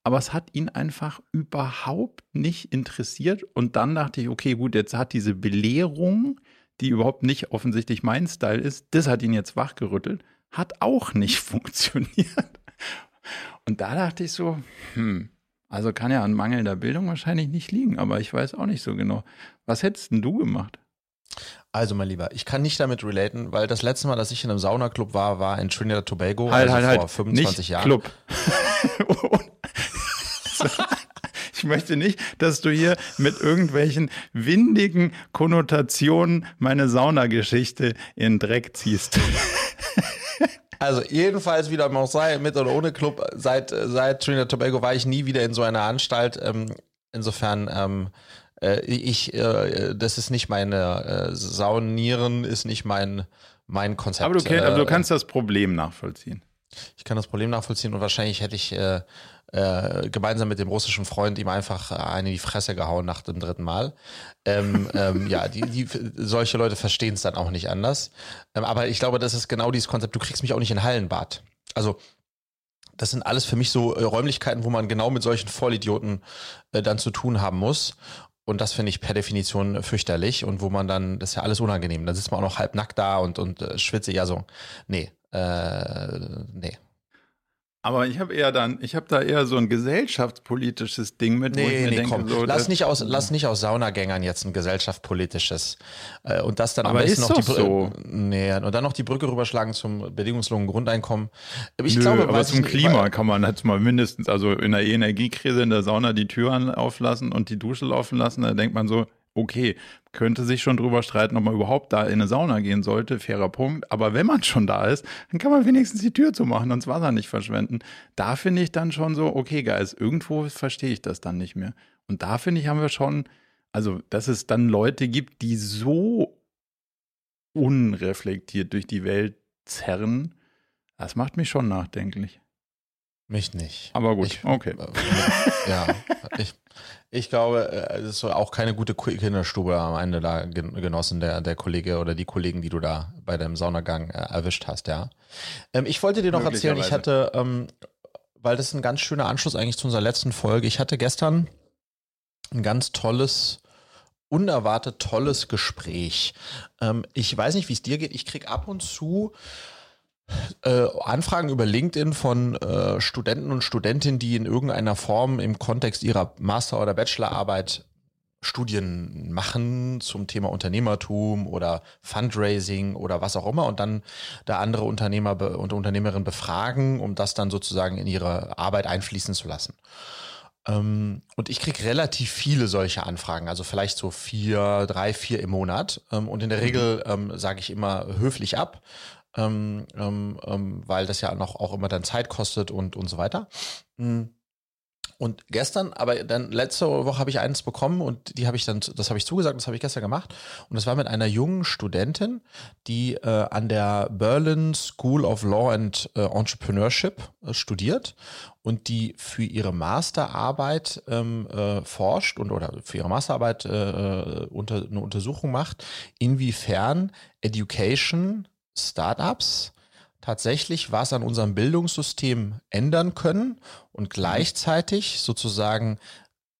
Aber es hat ihn einfach überhaupt nicht interessiert. Und dann dachte ich, okay, gut, jetzt hat diese Belehrung, die überhaupt nicht offensichtlich mein Style ist, das hat ihn jetzt wachgerüttelt, hat auch nicht funktioniert. Und da dachte ich so, hm, also kann ja an mangelnder Bildung wahrscheinlich nicht liegen, aber ich weiß auch nicht so genau. Was hättest denn du gemacht? Also, mein Lieber, ich kann nicht damit relaten, weil das letzte Mal, dass ich in einem Saunaclub war, war in Trinidad Tobago, halt, also halt, vor halt. 25 nicht Jahren. Club. ich möchte nicht, dass du hier mit irgendwelchen windigen Konnotationen meine Saunageschichte in Dreck ziehst. Also jedenfalls wieder auch sei, mit oder ohne Club, seit, seit Trinidad Tobago war ich nie wieder in so einer Anstalt. Ähm, insofern, ähm, äh, ich, äh, das ist nicht meine, äh, Saunieren ist nicht mein, mein Konzept. Aber du, kenn, aber du kannst das Problem nachvollziehen. Ich kann das Problem nachvollziehen und wahrscheinlich hätte ich äh, äh, gemeinsam mit dem russischen Freund ihm einfach eine in die Fresse gehauen nach dem dritten Mal. Ähm, ähm, ja, die, die, solche Leute verstehen es dann auch nicht anders. Ähm, aber ich glaube, das ist genau dieses Konzept. Du kriegst mich auch nicht in Hallenbad. Also das sind alles für mich so äh, Räumlichkeiten, wo man genau mit solchen Vollidioten äh, dann zu tun haben muss. Und das finde ich per Definition fürchterlich und wo man dann, das ist ja alles unangenehm. Dann sitzt man auch noch halb nackt da und, und äh, schwitze. Ja, so, nee, äh, nee, aber ich habe eher dann, ich habe da eher so ein gesellschaftspolitisches Ding mit, nee, wo ich mir nee, denke, komm. so, lass nicht aus, lass nicht aus Saunagängern jetzt ein gesellschaftspolitisches äh, und das dann aber am besten noch die so. nee, und dann noch die Brücke rüberschlagen zum bedingungslosen Grundeinkommen. Ich Nö, glaube, aber zum Klima weil, kann man jetzt mal mindestens, also in der Energiekrise in der Sauna die Türen auflassen und die Dusche laufen lassen, da denkt man so, okay, könnte sich schon drüber streiten, ob man überhaupt da in eine Sauna gehen sollte, fairer Punkt. Aber wenn man schon da ist, dann kann man wenigstens die Tür zumachen und das Wasser nicht verschwenden. Da finde ich dann schon so, okay, Guys, irgendwo verstehe ich das dann nicht mehr. Und da finde ich, haben wir schon, also, dass es dann Leute gibt, die so unreflektiert durch die Welt zerren, das macht mich schon nachdenklich. Mich nicht. Aber gut, ich, okay. Äh, ja, ich, ich glaube, äh, es ist auch keine gute Kinderstube am Ende da genossen, der, der Kollege oder die Kollegen, die du da bei deinem Saunagang äh, erwischt hast, ja. Ähm, ich wollte dir noch erzählen, ich hatte, ähm, weil das ist ein ganz schöner Anschluss eigentlich zu unserer letzten Folge, ich hatte gestern ein ganz tolles unerwartet tolles Gespräch. Ähm, ich weiß nicht, wie es dir geht. Ich kriege ab und zu äh, Anfragen über LinkedIn von äh, Studenten und Studentinnen, die in irgendeiner Form im Kontext ihrer Master- oder Bachelorarbeit Studien machen zum Thema Unternehmertum oder Fundraising oder was auch immer und dann da andere Unternehmer und Unternehmerinnen befragen, um das dann sozusagen in ihre Arbeit einfließen zu lassen. Ähm, und ich kriege relativ viele solche Anfragen, also vielleicht so vier, drei, vier im Monat. Ähm, und in der mhm. Regel ähm, sage ich immer höflich ab ähm, ähm, ähm, weil das ja noch auch immer dann Zeit kostet und, und so weiter. Mhm. Und gestern, aber dann letzte Woche habe ich eins bekommen und die habe ich dann, das habe ich zugesagt, das habe ich gestern gemacht. Und das war mit einer jungen Studentin, die äh, an der Berlin School of Law and äh, Entrepreneurship äh, studiert und die für ihre Masterarbeit ähm, äh, forscht und oder für ihre Masterarbeit äh, äh unter, eine Untersuchung macht, inwiefern Education Startups tatsächlich was an unserem Bildungssystem ändern können und gleichzeitig sozusagen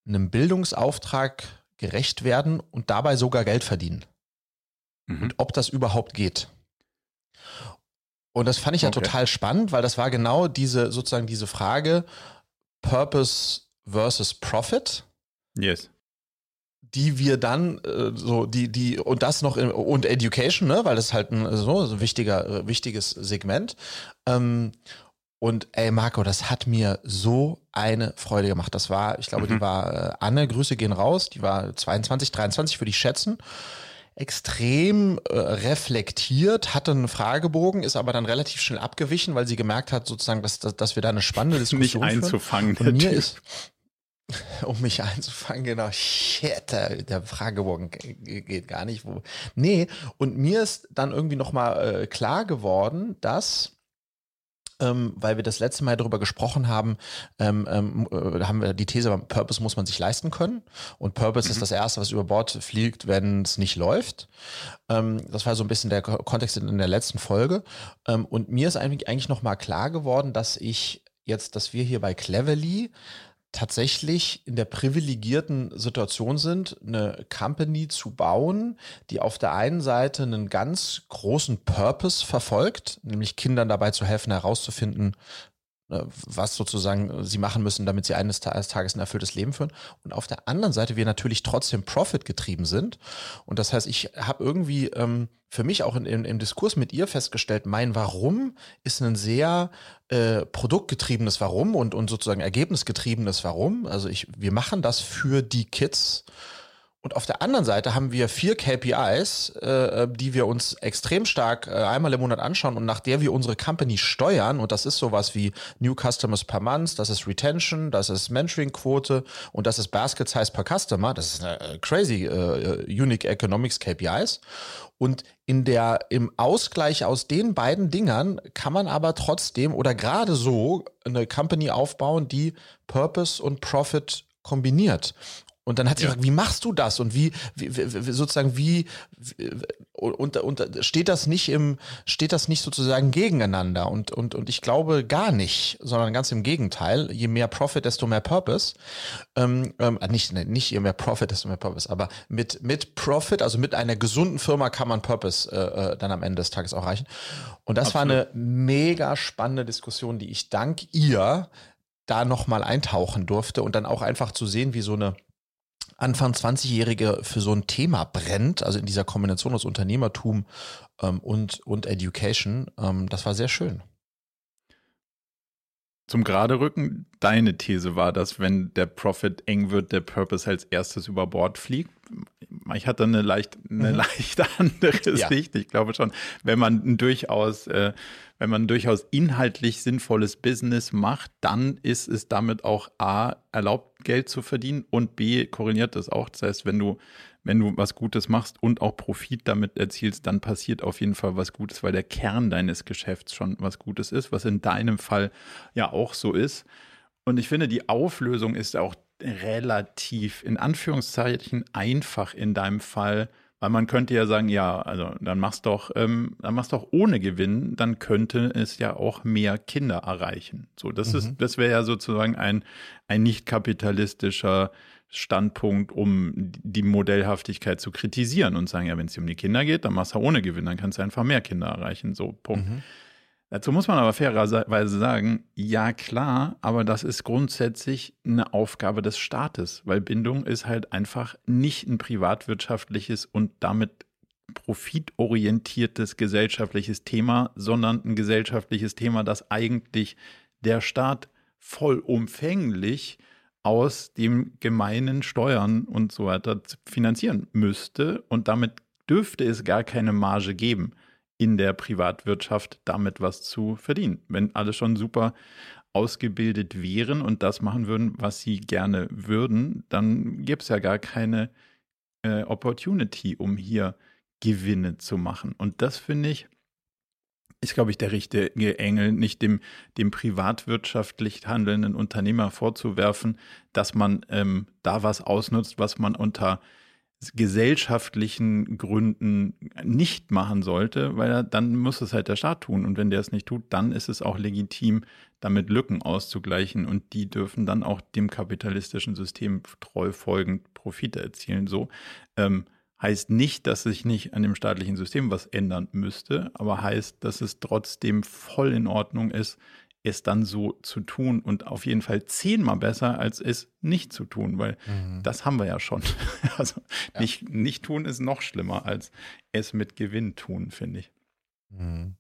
einem Bildungsauftrag gerecht werden und dabei sogar Geld verdienen. Mhm. Und ob das überhaupt geht. Und das fand ich ja okay. total spannend, weil das war genau diese, sozusagen diese Frage Purpose versus Profit. Yes. Die wir dann äh, so, die, die, und das noch in, und Education, ne, weil das halt ein so, so ein wichtiger, äh, wichtiges Segment. Ähm, und ey, Marco, das hat mir so eine Freude gemacht. Das war, ich glaube, mhm. die war äh, Anne, Grüße gehen raus, die war 22, 23, würde ich schätzen. Extrem äh, reflektiert, hatte einen Fragebogen, ist aber dann relativ schnell abgewichen, weil sie gemerkt hat, sozusagen, dass, dass, dass wir da eine spannende Diskussion Nicht einzufangen. Und mir ist, um mich einzufangen, genau. Shit, der, der Fragebogen geht gar nicht. Wo. Nee, und mir ist dann irgendwie nochmal äh, klar geworden, dass ähm, weil wir das letzte Mal darüber gesprochen haben, ähm, ähm, äh, haben wir die These, Purpose muss man sich leisten können. Und Purpose mhm. ist das Erste, was über Bord fliegt, wenn es nicht läuft. Ähm, das war so ein bisschen der Kontext in der letzten Folge. Ähm, und mir ist eigentlich, eigentlich nochmal klar geworden, dass ich jetzt, dass wir hier bei Cleverly tatsächlich in der privilegierten Situation sind, eine Company zu bauen, die auf der einen Seite einen ganz großen Purpose verfolgt, nämlich Kindern dabei zu helfen, herauszufinden, was sozusagen sie machen müssen, damit sie eines Tages ein erfülltes Leben führen. Und auf der anderen Seite wir natürlich trotzdem Profit getrieben sind. Und das heißt, ich habe irgendwie ähm, für mich auch in, in, im Diskurs mit ihr festgestellt, mein Warum ist ein sehr äh, produktgetriebenes Warum und, und sozusagen ergebnisgetriebenes Warum. Also ich, wir machen das für die Kids und auf der anderen Seite haben wir vier KPIs, äh, die wir uns extrem stark äh, einmal im Monat anschauen und nach der wir unsere Company steuern. Und das ist sowas wie New Customers per Month, das ist Retention, das ist Mentoring-Quote und das ist Basket Size per Customer. Das ist eine äh, crazy äh, Unique Economics KPIs. Und in der, im Ausgleich aus den beiden Dingern kann man aber trotzdem oder gerade so eine Company aufbauen, die Purpose und Profit kombiniert. Und dann hat sie ja. gefragt, wie machst du das? Und wie, wie, wie sozusagen, wie, und, und steht das nicht im, steht das nicht sozusagen gegeneinander? Und, und, und ich glaube gar nicht, sondern ganz im Gegenteil. Je mehr Profit, desto mehr Purpose. Ähm, ähm, nicht, nicht je mehr Profit, desto mehr Purpose. Aber mit, mit Profit, also mit einer gesunden Firma kann man Purpose äh, äh dann am Ende des Tages auch erreichen. Und das Absolut. war eine mega spannende Diskussion, die ich dank ihr da nochmal eintauchen durfte und dann auch einfach zu sehen, wie so eine Anfang 20-Jährige für so ein Thema brennt, also in dieser Kombination aus Unternehmertum ähm, und, und Education. Ähm, das war sehr schön. Zum gerade rücken, deine These war, dass wenn der Profit eng wird, der Purpose als erstes über Bord fliegt. Ich hatte eine leicht, eine mhm. leicht andere ja. Sicht. Ich glaube schon, wenn man durchaus, äh, wenn man durchaus inhaltlich sinnvolles Business macht, dann ist es damit auch A, erlaubt, Geld zu verdienen und B, korreliert das auch. Das heißt, wenn du wenn du was Gutes machst und auch Profit damit erzielst, dann passiert auf jeden Fall was Gutes, weil der Kern deines Geschäfts schon was Gutes ist, was in deinem Fall ja auch so ist. Und ich finde, die Auflösung ist auch relativ in Anführungszeichen einfach in deinem Fall, weil man könnte ja sagen, ja, also dann machst doch, ähm, dann machst doch ohne Gewinn, dann könnte es ja auch mehr Kinder erreichen. So, das mhm. ist, das wäre ja sozusagen ein, ein nicht kapitalistischer Standpunkt, um die Modellhaftigkeit zu kritisieren und sagen, ja, wenn es um die Kinder geht, dann machst du ohne Gewinn, dann kannst du einfach mehr Kinder erreichen. So, Punkt. Mhm. Dazu muss man aber fairerweise sagen, ja klar, aber das ist grundsätzlich eine Aufgabe des Staates, weil Bindung ist halt einfach nicht ein privatwirtschaftliches und damit profitorientiertes gesellschaftliches Thema, sondern ein gesellschaftliches Thema, das eigentlich der Staat vollumfänglich aus dem gemeinen Steuern und so weiter finanzieren müsste. Und damit dürfte es gar keine Marge geben, in der Privatwirtschaft damit was zu verdienen. Wenn alle schon super ausgebildet wären und das machen würden, was sie gerne würden, dann gäbe es ja gar keine äh, Opportunity, um hier Gewinne zu machen. Und das finde ich ist, glaube ich, der richtige Engel, nicht dem, dem privatwirtschaftlich handelnden Unternehmer vorzuwerfen, dass man ähm, da was ausnutzt, was man unter gesellschaftlichen Gründen nicht machen sollte, weil er, dann muss es halt der Staat tun. Und wenn der es nicht tut, dann ist es auch legitim, damit Lücken auszugleichen. Und die dürfen dann auch dem kapitalistischen System treu folgend Profite erzielen. So ähm, heißt nicht, dass sich nicht an dem staatlichen System was ändern müsste, aber heißt, dass es trotzdem voll in Ordnung ist, es dann so zu tun und auf jeden Fall zehnmal besser, als es nicht zu tun, weil mhm. das haben wir ja schon. Also ja. Nicht, nicht tun ist noch schlimmer, als es mit Gewinn tun, finde ich. Mhm.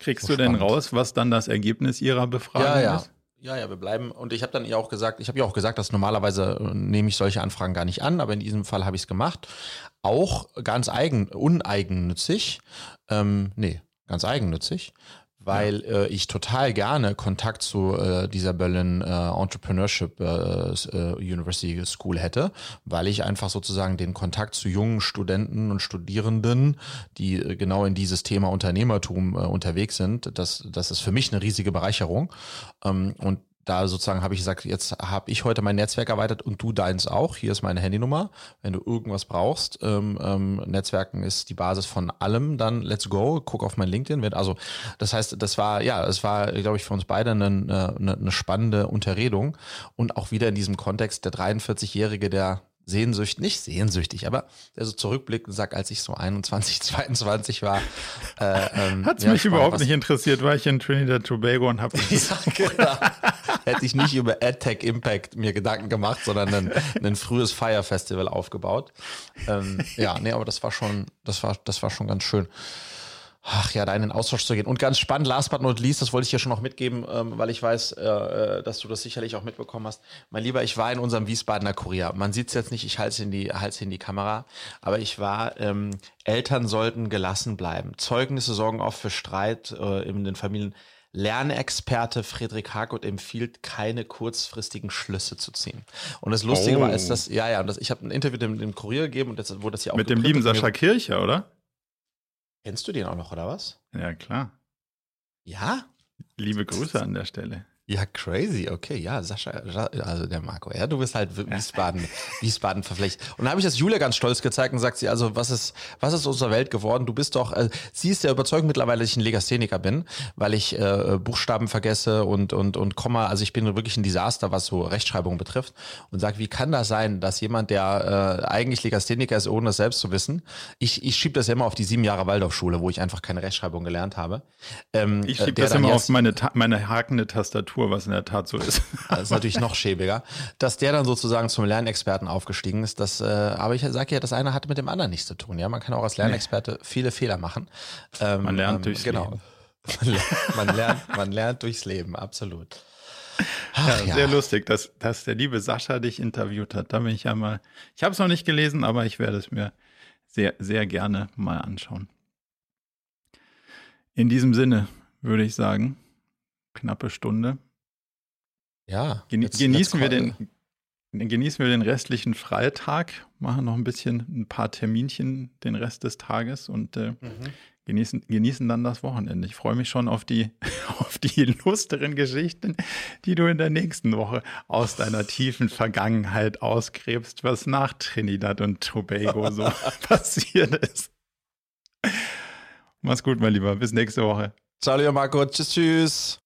Kriegst so du spannend. denn raus, was dann das Ergebnis ihrer Befragung ja, ja. ist? Ja, ja, wir bleiben. Und ich habe dann ihr auch gesagt, ich habe ihr auch gesagt, dass normalerweise äh, nehme ich solche Anfragen gar nicht an, aber in diesem Fall habe ich es gemacht. Auch ganz eigen, uneigennützig. Ähm, nee, ganz eigennützig weil ja. äh, ich total gerne Kontakt zu äh, dieser Berlin äh, Entrepreneurship äh, äh, University School hätte, weil ich einfach sozusagen den Kontakt zu jungen Studenten und Studierenden, die äh, genau in dieses Thema Unternehmertum unterwegs sind, das, das ist für mich eine riesige Bereicherung. Ähm, und da sozusagen habe ich gesagt, jetzt habe ich heute mein Netzwerk erweitert und du deins auch. Hier ist meine Handynummer. Wenn du irgendwas brauchst, ähm, ähm, Netzwerken ist die Basis von allem, dann let's go. Guck auf mein LinkedIn. Also das heißt, das war ja, es war, glaube ich, für uns beide eine, eine, eine spannende Unterredung und auch wieder in diesem Kontext der 43-Jährige, der sehnsüchtig, nicht sehnsüchtig, aber der so zurückblickt und sagt, als ich so 21, 22 war. Äh, ähm, Hat es ja, mich überhaupt nicht interessiert, war ich in Trinidad Tobago und habe ja, genau. Hätte ich nicht über AdTech Impact mir Gedanken gemacht, sondern ein, ein frühes Fire Festival aufgebaut. Ähm, ja, nee, aber das war schon, das war, das war schon ganz schön ach ja, da in den Austausch zu gehen. Und ganz spannend, last but not least, das wollte ich dir schon noch mitgeben, ähm, weil ich weiß, äh, äh, dass du das sicherlich auch mitbekommen hast. Mein Lieber, ich war in unserem Wiesbadener Kurier. Man sieht es jetzt nicht, ich halte es in die, halte in die Kamera, aber ich war, ähm, Eltern sollten gelassen bleiben. Zeugnisse sorgen oft für Streit äh, in den Familien. Lernexperte Friedrich Harkut empfiehlt, keine kurzfristigen Schlüsse zu ziehen. Und das Lustige oh. war, ist das, ja, ja, das, ich habe ein Interview dem, dem Kurier gegeben und das, wo das ja auch Mit dem lieben Sascha Kircher, oder? Kennst du den auch noch, oder was? Ja, klar. Ja? Liebe Grüße an der Stelle. Ja, crazy. Okay, ja, Sascha, also der Marco, ja, du bist halt Wiesbaden, Wiesbaden verpflichtet. Und da habe ich das Julia ganz stolz gezeigt und sagt sie, also was ist, was ist unserer Welt geworden? Du bist doch, äh, sie ist der Überzeugung mittlerweile, dass ich ein Legastheniker bin, weil ich äh, Buchstaben vergesse und und und Komma. Also ich bin wirklich ein Desaster, was so Rechtschreibung betrifft. Und sagt, wie kann das sein, dass jemand, der äh, eigentlich Legastheniker ist, ohne das selbst zu wissen, ich ich schiebe das ja immer auf die sieben Jahre Waldorfschule, wo ich einfach keine Rechtschreibung gelernt habe. Ähm, ich schiebe das immer auf meine meine hakende Tastatur Tastatur, was in der Tat so ist. Das ist natürlich noch schäbiger. Dass der dann sozusagen zum Lernexperten aufgestiegen ist, das, äh, aber ich sage ja, das eine hat mit dem anderen nichts zu tun. Ja, man kann auch als Lernexperte nee. viele Fehler machen. Ähm, man lernt ähm, durchs genau. Leben. Man lernt, man lernt durchs Leben, absolut. Ach, ja, ja, Sehr lustig, dass, dass der liebe Sascha dich interviewt hat. Da bin ich ja mal, ich habe es noch nicht gelesen, aber ich werde es mir sehr, sehr gerne mal anschauen. In diesem Sinne würde ich sagen, knappe Stunde. Ja. Geni jetzt, genießen, jetzt wir den, genießen wir den restlichen Freitag, machen noch ein bisschen, ein paar Terminchen den Rest des Tages und äh, mhm. genießen, genießen dann das Wochenende. Ich freue mich schon auf die, auf die illustren Geschichten, die du in der nächsten Woche aus deiner tiefen Vergangenheit ausgräbst, was nach Trinidad und Tobago so passiert ist. Mach's gut, mein Lieber. Bis nächste Woche. Ciao, lieber Marco. Tschüss, tschüss.